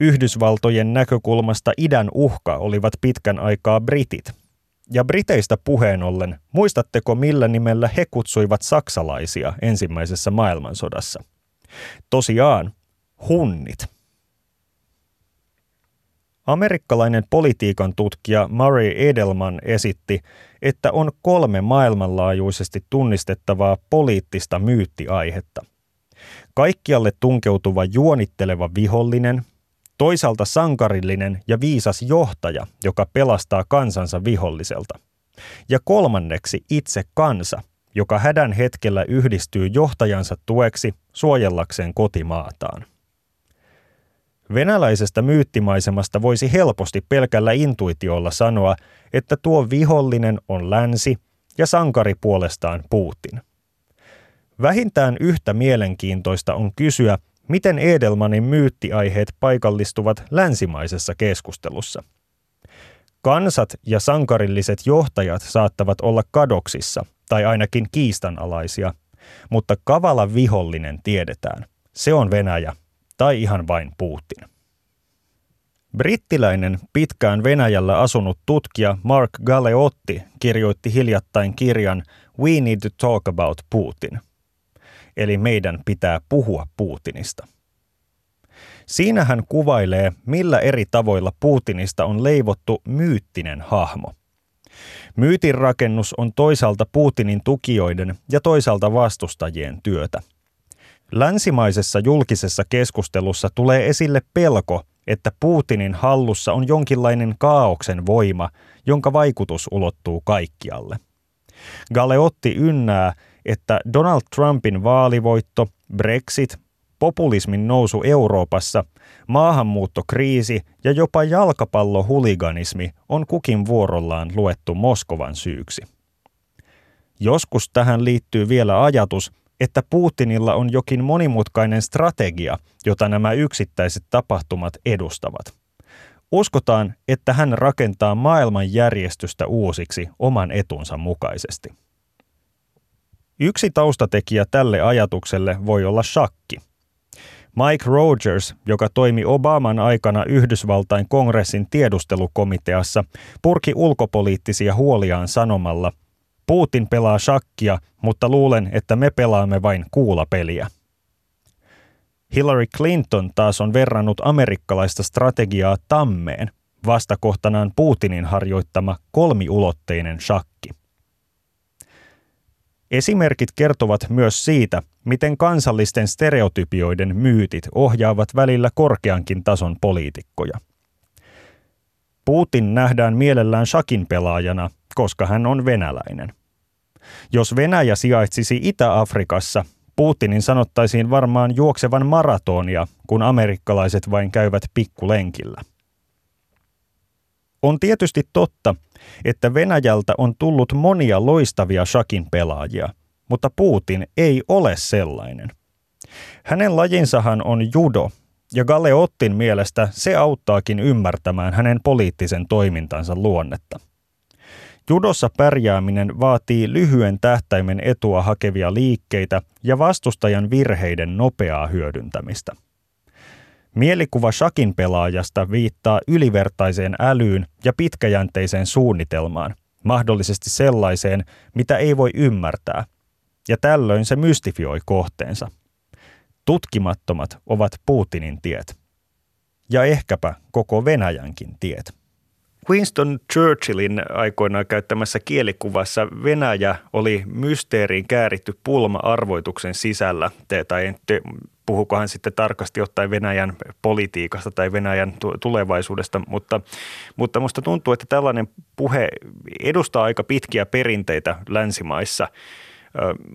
Yhdysvaltojen näkökulmasta idän uhka olivat pitkän aikaa britit. Ja briteistä puheen ollen, muistatteko millä nimellä he kutsuivat saksalaisia ensimmäisessä maailmansodassa? Tosiaan, hunnit. Amerikkalainen politiikan tutkija Murray Edelman esitti, että on kolme maailmanlaajuisesti tunnistettavaa poliittista myyttiaihetta. Kaikkialle tunkeutuva juonitteleva vihollinen, toisaalta sankarillinen ja viisas johtaja, joka pelastaa kansansa viholliselta. Ja kolmanneksi itse kansa, joka hädän hetkellä yhdistyy johtajansa tueksi suojellakseen kotimaataan. Venäläisestä myyttimaisemasta voisi helposti pelkällä intuitiolla sanoa, että tuo vihollinen on länsi ja sankari puolestaan Putin. Vähintään yhtä mielenkiintoista on kysyä, miten Edelmanin myyttiaiheet paikallistuvat länsimaisessa keskustelussa. Kansat ja sankarilliset johtajat saattavat olla kadoksissa tai ainakin kiistanalaisia, mutta kavala vihollinen tiedetään. Se on Venäjä tai ihan vain Putin. Brittiläinen pitkään Venäjällä asunut tutkija Mark Galeotti kirjoitti hiljattain kirjan We Need to Talk About Putin. Eli meidän pitää puhua Putinista. Siinä hän kuvailee, millä eri tavoilla Putinista on leivottu myyttinen hahmo. Myytin rakennus on toisaalta Putinin tukijoiden ja toisaalta vastustajien työtä. Länsimaisessa julkisessa keskustelussa tulee esille pelko, että Putinin hallussa on jonkinlainen kaauksen voima, jonka vaikutus ulottuu kaikkialle. Galeotti ynnää, että Donald Trumpin vaalivoitto, Brexit, populismin nousu Euroopassa, maahanmuuttokriisi ja jopa jalkapallohuliganismi on kukin vuorollaan luettu Moskovan syyksi. Joskus tähän liittyy vielä ajatus, että Putinilla on jokin monimutkainen strategia, jota nämä yksittäiset tapahtumat edustavat. Uskotaan, että hän rakentaa maailman järjestystä uusiksi oman etunsa mukaisesti. Yksi taustatekijä tälle ajatukselle voi olla shakki. Mike Rogers, joka toimi Obaman aikana Yhdysvaltain kongressin tiedustelukomiteassa, purki ulkopoliittisia huoliaan sanomalla – Putin pelaa shakkia, mutta luulen, että me pelaamme vain kuulapeliä. Hillary Clinton taas on verrannut amerikkalaista strategiaa tammeen, vastakohtanaan Putinin harjoittama kolmiulotteinen shakki. Esimerkit kertovat myös siitä, miten kansallisten stereotypioiden myytit ohjaavat välillä korkeankin tason poliitikkoja. Putin nähdään mielellään shakin pelaajana, koska hän on venäläinen. Jos Venäjä sijaitsisi Itä-Afrikassa, Putinin sanottaisiin varmaan juoksevan maratonia, kun amerikkalaiset vain käyvät pikkulenkillä. On tietysti totta, että Venäjältä on tullut monia loistavia shakin pelaajia, mutta Putin ei ole sellainen. Hänen lajinsahan on judo, ja Galeottin mielestä se auttaakin ymmärtämään hänen poliittisen toimintansa luonnetta. Judossa pärjääminen vaatii lyhyen tähtäimen etua hakevia liikkeitä ja vastustajan virheiden nopeaa hyödyntämistä. Mielikuva shakin pelaajasta viittaa ylivertaiseen älyyn ja pitkäjänteiseen suunnitelmaan, mahdollisesti sellaiseen, mitä ei voi ymmärtää, ja tällöin se mystifioi kohteensa. Tutkimattomat ovat Putinin tiet. Ja ehkäpä koko Venäjänkin tiet. Winston Churchillin aikoinaan käyttämässä kielikuvassa Venäjä oli mysteeriin kääritty pulma arvoituksen sisällä, te, tai te, puhukohan sitten tarkasti ottaen Venäjän politiikasta tai Venäjän tulevaisuudesta, mutta, mutta musta tuntuu, että tällainen puhe edustaa aika pitkiä perinteitä länsimaissa.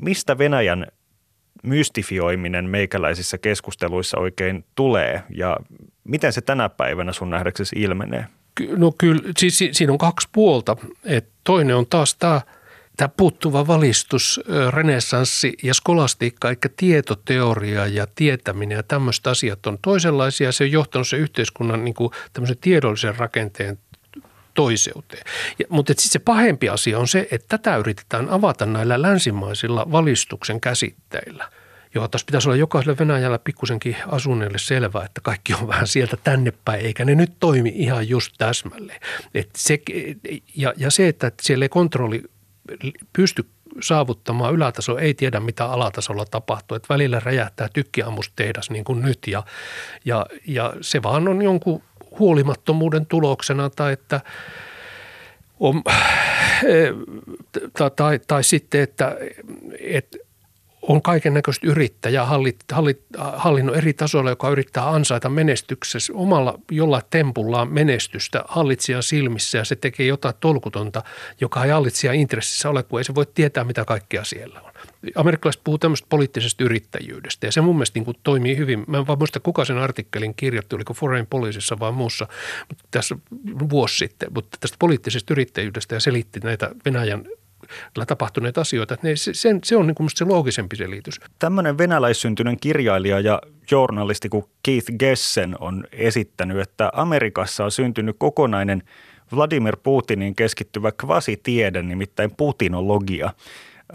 Mistä Venäjän mystifioiminen meikäläisissä keskusteluissa oikein tulee ja miten se tänä päivänä sun nähdäksesi ilmenee? No kyllä, siis siinä on kaksi puolta. Et toinen on taas tämä tämä puuttuva valistus, renessanssi ja skolastiikka, eli tietoteoria ja tietäminen ja tämmöiset asiat on toisenlaisia. Se on johtanut se yhteiskunnan niin kuin tämmöisen tiedollisen rakenteen toiseuteen. Ja, mutta sitten se pahempi asia on se, että tätä yritetään avata näillä länsimaisilla valistuksen käsitteillä – Joo, tässä pitäisi olla jokaiselle Venäjällä pikkusenkin asuneelle selvää, että kaikki on vähän sieltä tänne päin, eikä ne nyt toimi ihan just täsmälleen. Et se, ja, ja se, että siellä ei kontrolli pysty saavuttamaan ylätaso, ei tiedä mitä alatasolla tapahtuu. Että välillä räjähtää tykkiammustehdas niin kuin nyt ja, ja, ja se vaan on jonkun huolimattomuuden tuloksena tai että on, tai, tai, tai sitten, että, että on kaiken näköistä yrittäjää hallit, hallit, hallinnon eri tasoilla, joka yrittää ansaita menestyksessä omalla jollain tempullaan menestystä hallitsijan silmissä ja se tekee jotain tolkutonta, joka ei hallitsijan intressissä ole, kun ei se voi tietää, mitä kaikkea siellä on. Amerikkalaiset puhuu tämmöistä poliittisesta yrittäjyydestä ja se mun mielestä niin kuin toimii hyvin. Mä en vaan muista, kuka sen artikkelin kirjoitti, oliko Foreign Policeissa vai muussa tässä vuosi sitten, mutta tästä poliittisesta yrittäjyydestä ja selitti näitä Venäjän tapahtuneita asioita. Ne, se, se on niin kuin se loogisempi selitys. Tämmöinen venäläissyntyinen kirjailija ja journalisti kuin Keith Gessen on esittänyt, että Amerikassa on syntynyt kokonainen Vladimir Putinin keskittyvä kvasitiede, nimittäin putinologia.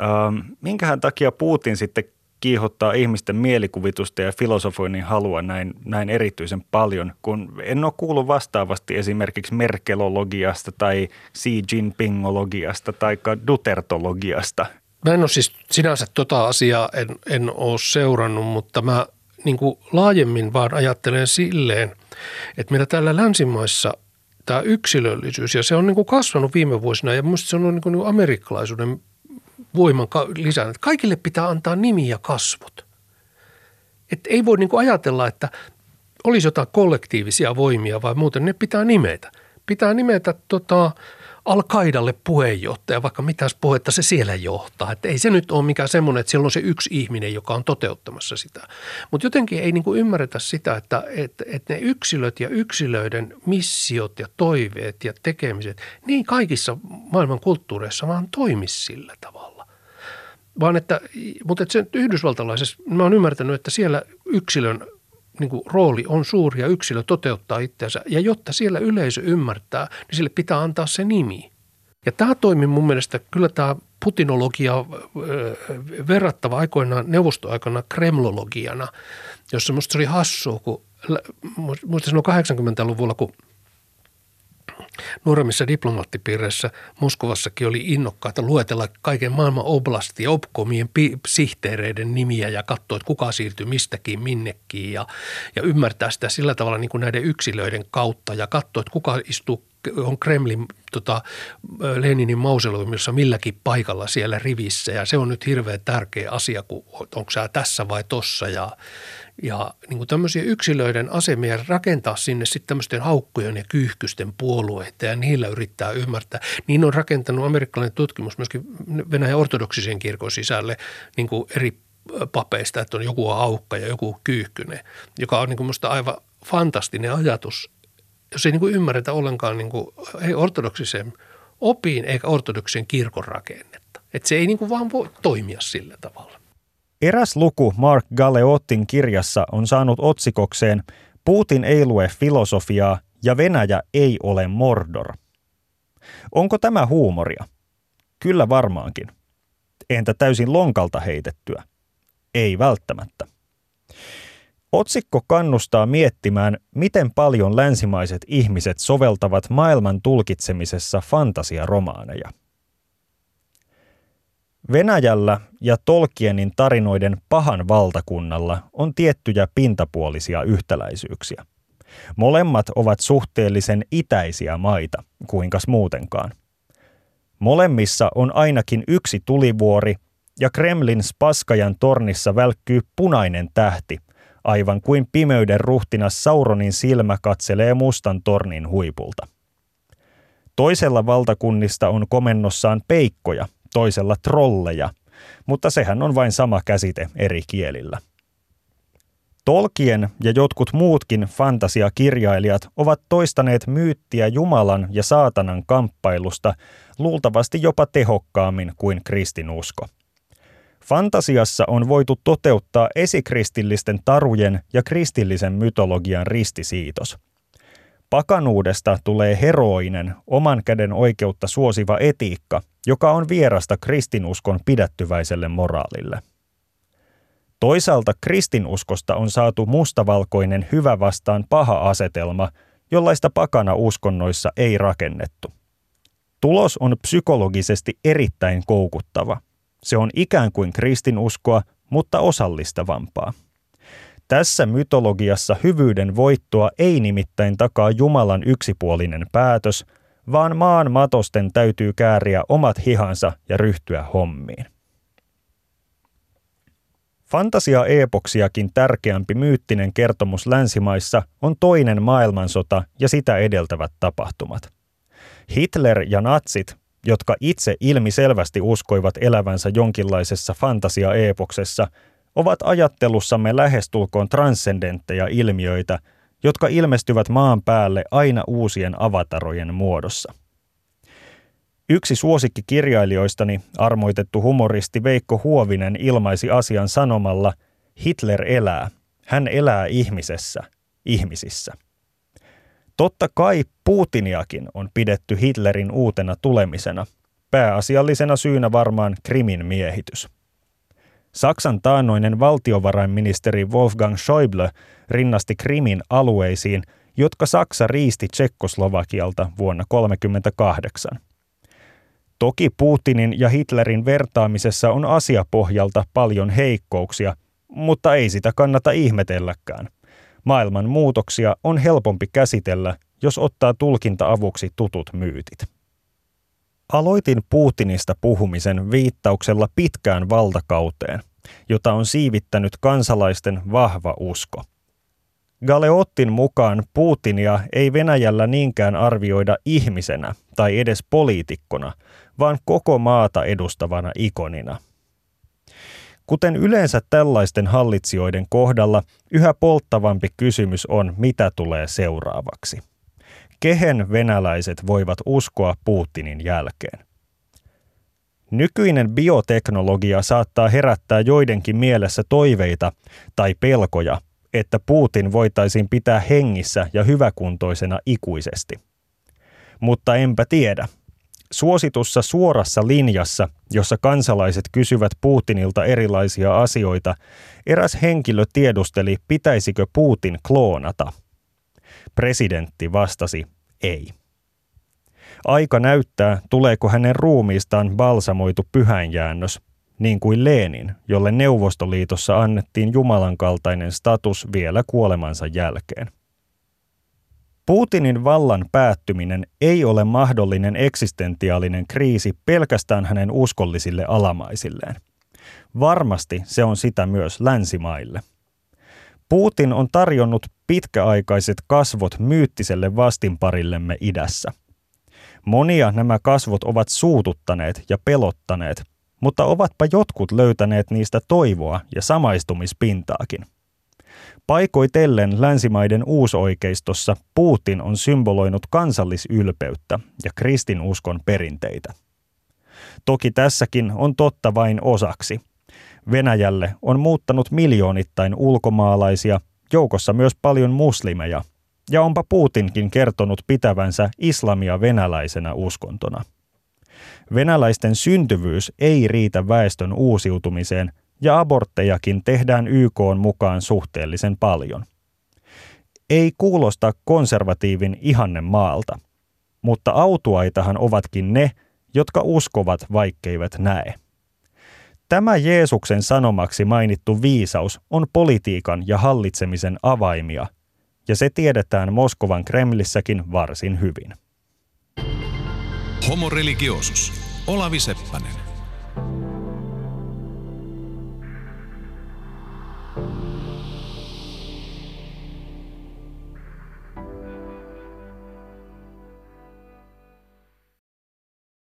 Ähm, minkähän takia Putin sitten kiihottaa ihmisten mielikuvitusta ja filosofoinnin halua näin, näin erityisen paljon, kun en ole kuullut vastaavasti esimerkiksi merkelologiasta tai Xi Jinpingologiasta tai Dutertologiasta. Mä en ole siis sinänsä tota asiaa en, en ole seurannut, mutta mä niin kuin laajemmin vaan ajattelen silleen, että meillä täällä länsimaissa tämä yksilöllisyys, ja se on niin kuin kasvanut viime vuosina, ja minusta se on niin kuin amerikkalaisuuden voiman lisäänyt. Kaikille pitää antaa nimi ja kasvot. Et ei voi niin ajatella, että olisi jotain kollektiivisia voimia vai muuten, ne pitää nimetä. Pitää nimetä tota, Al-Qaidalle puheenjohtaja, vaikka mitäs puhetta se siellä johtaa. Että ei se nyt ole mikään semmoinen, että siellä on se yksi ihminen, joka on toteuttamassa sitä. Mutta jotenkin ei niinku ymmärretä sitä, että, että, että ne yksilöt ja yksilöiden missiot ja toiveet ja tekemiset, niin kaikissa maailman kulttuureissa vaan toimisi sillä tavalla. Vaan että, mutta että se yhdysvaltalaisessa, mä oon ymmärtänyt, että siellä yksilön niin kuin rooli on suuri ja yksilö toteuttaa itseänsä. Ja jotta siellä yleisö ymmärtää, niin sille pitää antaa se nimi. Ja tämä toimii mun mielestä, kyllä tämä putinologia verrattava aikoinaan neuvostoaikana kremlologiana, jossa musta se oli hassua, kun muista silloin 80-luvulla, kun nuoremmissa diplomaattipiireissä Moskovassakin oli innokkaita luetella kaiken maailman oblasti ja obkomien pi- sihteereiden nimiä ja katsoa, että kuka siirtyy mistäkin minnekin ja, ja ymmärtää sitä sillä tavalla niin kuin näiden yksilöiden kautta ja katsoa, että kuka istuu on Kremlin tota, Leninin mausoleumissa milläkin paikalla siellä rivissä. Ja se on nyt hirveän tärkeä asia, kun onko sä tässä vai tossa. Ja, ja niin kuin tämmöisiä yksilöiden asemia rakentaa sinne sitten tämmöisten haukkujen ja kyyhkysten puolueita ja niillä yrittää ymmärtää. Niin on rakentanut amerikkalainen tutkimus myöskin Venäjän ortodoksisen kirkon sisälle niin kuin eri papeista, että on joku haukka ja joku kyyhkyne, joka on niin kuin musta aivan fantastinen ajatus, jos ei niin kuin ymmärretä ollenkaan niin kuin, ei ortodoksisen opiin eikä ortodoksen kirkon rakennetta. Että se ei niin kuin vaan voi toimia sillä tavalla. Eräs luku Mark Galeottin kirjassa on saanut otsikokseen Putin ei lue filosofiaa ja Venäjä ei ole Mordor. Onko tämä huumoria? Kyllä varmaankin. Entä täysin lonkalta heitettyä? Ei välttämättä. Otsikko kannustaa miettimään, miten paljon länsimaiset ihmiset soveltavat maailman tulkitsemisessa fantasiaromaaneja. Venäjällä ja Tolkienin tarinoiden pahan valtakunnalla on tiettyjä pintapuolisia yhtäläisyyksiä. Molemmat ovat suhteellisen itäisiä maita, kuinkas muutenkaan. Molemmissa on ainakin yksi tulivuori ja Kremlin Spaskajan tornissa välkkyy punainen tähti, aivan kuin pimeyden ruhtinas Sauronin silmä katselee mustan tornin huipulta. Toisella valtakunnista on komennossaan peikkoja – toisella trolleja, mutta sehän on vain sama käsite eri kielillä. Tolkien ja jotkut muutkin fantasiakirjailijat ovat toistaneet myyttiä Jumalan ja saatanan kamppailusta luultavasti jopa tehokkaammin kuin kristinusko. Fantasiassa on voitu toteuttaa esikristillisten tarujen ja kristillisen mytologian ristisiitos – Pakanuudesta tulee heroinen, oman käden oikeutta suosiva etiikka, joka on vierasta kristinuskon pidättyväiselle moraalille. Toisaalta kristinuskosta on saatu mustavalkoinen hyvä vastaan paha asetelma, jollaista pakana uskonnoissa ei rakennettu. Tulos on psykologisesti erittäin koukuttava. Se on ikään kuin kristinuskoa, mutta osallistavampaa. Tässä mytologiassa hyvyyden voittoa ei nimittäin takaa Jumalan yksipuolinen päätös, vaan maan matosten täytyy kääriä omat hihansa ja ryhtyä hommiin. Fantasia-eepoksiakin tärkeämpi myyttinen kertomus länsimaissa on toinen maailmansota ja sitä edeltävät tapahtumat. Hitler ja natsit, jotka itse ilmiselvästi uskoivat elävänsä jonkinlaisessa fantasia-eepoksessa, ovat ajattelussamme lähestulkoon transcendentteja ilmiöitä, jotka ilmestyvät maan päälle aina uusien avatarojen muodossa. Yksi suosikkikirjailijoistani, armoitettu humoristi Veikko Huovinen, ilmaisi asian sanomalla, Hitler elää, hän elää ihmisessä, ihmisissä. Totta kai Putiniakin on pidetty Hitlerin uutena tulemisena, pääasiallisena syynä varmaan Krimin miehitys. Saksan taannoinen valtiovarainministeri Wolfgang Schäuble rinnasti Krimin alueisiin, jotka Saksa riisti Tsekkoslovakialta vuonna 1938. Toki Putinin ja Hitlerin vertaamisessa on asiapohjalta paljon heikkouksia, mutta ei sitä kannata ihmetelläkään. Maailman muutoksia on helpompi käsitellä, jos ottaa tulkinta-avuksi tutut myytit. Aloitin Putinista puhumisen viittauksella pitkään valtakauteen, jota on siivittänyt kansalaisten vahva usko. Galeottin mukaan Putinia ei Venäjällä niinkään arvioida ihmisenä tai edes poliitikkona, vaan koko maata edustavana ikonina. Kuten yleensä tällaisten hallitsijoiden kohdalla, yhä polttavampi kysymys on, mitä tulee seuraavaksi. Kehen venäläiset voivat uskoa Putinin jälkeen? Nykyinen bioteknologia saattaa herättää joidenkin mielessä toiveita tai pelkoja, että Putin voitaisiin pitää hengissä ja hyväkuntoisena ikuisesti. Mutta enpä tiedä. Suositussa suorassa linjassa, jossa kansalaiset kysyvät Putinilta erilaisia asioita, eräs henkilö tiedusteli, pitäisikö Putin kloonata. Presidentti vastasi ei. Aika näyttää, tuleeko hänen ruumiistaan balsamoitu pyhäinjäännös, niin kuin Leenin, jolle Neuvostoliitossa annettiin Jumalan kaltainen status vielä kuolemansa jälkeen. Putinin vallan päättyminen ei ole mahdollinen eksistentiaalinen kriisi pelkästään hänen uskollisille alamaisilleen. Varmasti se on sitä myös länsimaille. Putin on tarjonnut pitkäaikaiset kasvot myyttiselle vastinparillemme idässä. Monia nämä kasvot ovat suututtaneet ja pelottaneet, mutta ovatpa jotkut löytäneet niistä toivoa ja samaistumispintaakin. Paikoitellen länsimaiden uusoikeistossa Putin on symboloinut kansallisylpeyttä ja kristinuskon perinteitä. Toki tässäkin on totta vain osaksi. Venäjälle on muuttanut miljoonittain ulkomaalaisia, joukossa myös paljon muslimeja, ja onpa Putinkin kertonut pitävänsä islamia venäläisenä uskontona. Venäläisten syntyvyys ei riitä väestön uusiutumiseen ja aborttejakin tehdään YK mukaan suhteellisen paljon. Ei kuulosta konservatiivin ihanne maalta, mutta autuaitahan ovatkin ne, jotka uskovat vaikkeivät näe. Tämä Jeesuksen sanomaksi mainittu viisaus on politiikan ja hallitsemisen avaimia, ja se tiedetään Moskovan Kremlissäkin varsin hyvin. Homo religiosus. Olavi Seppänen.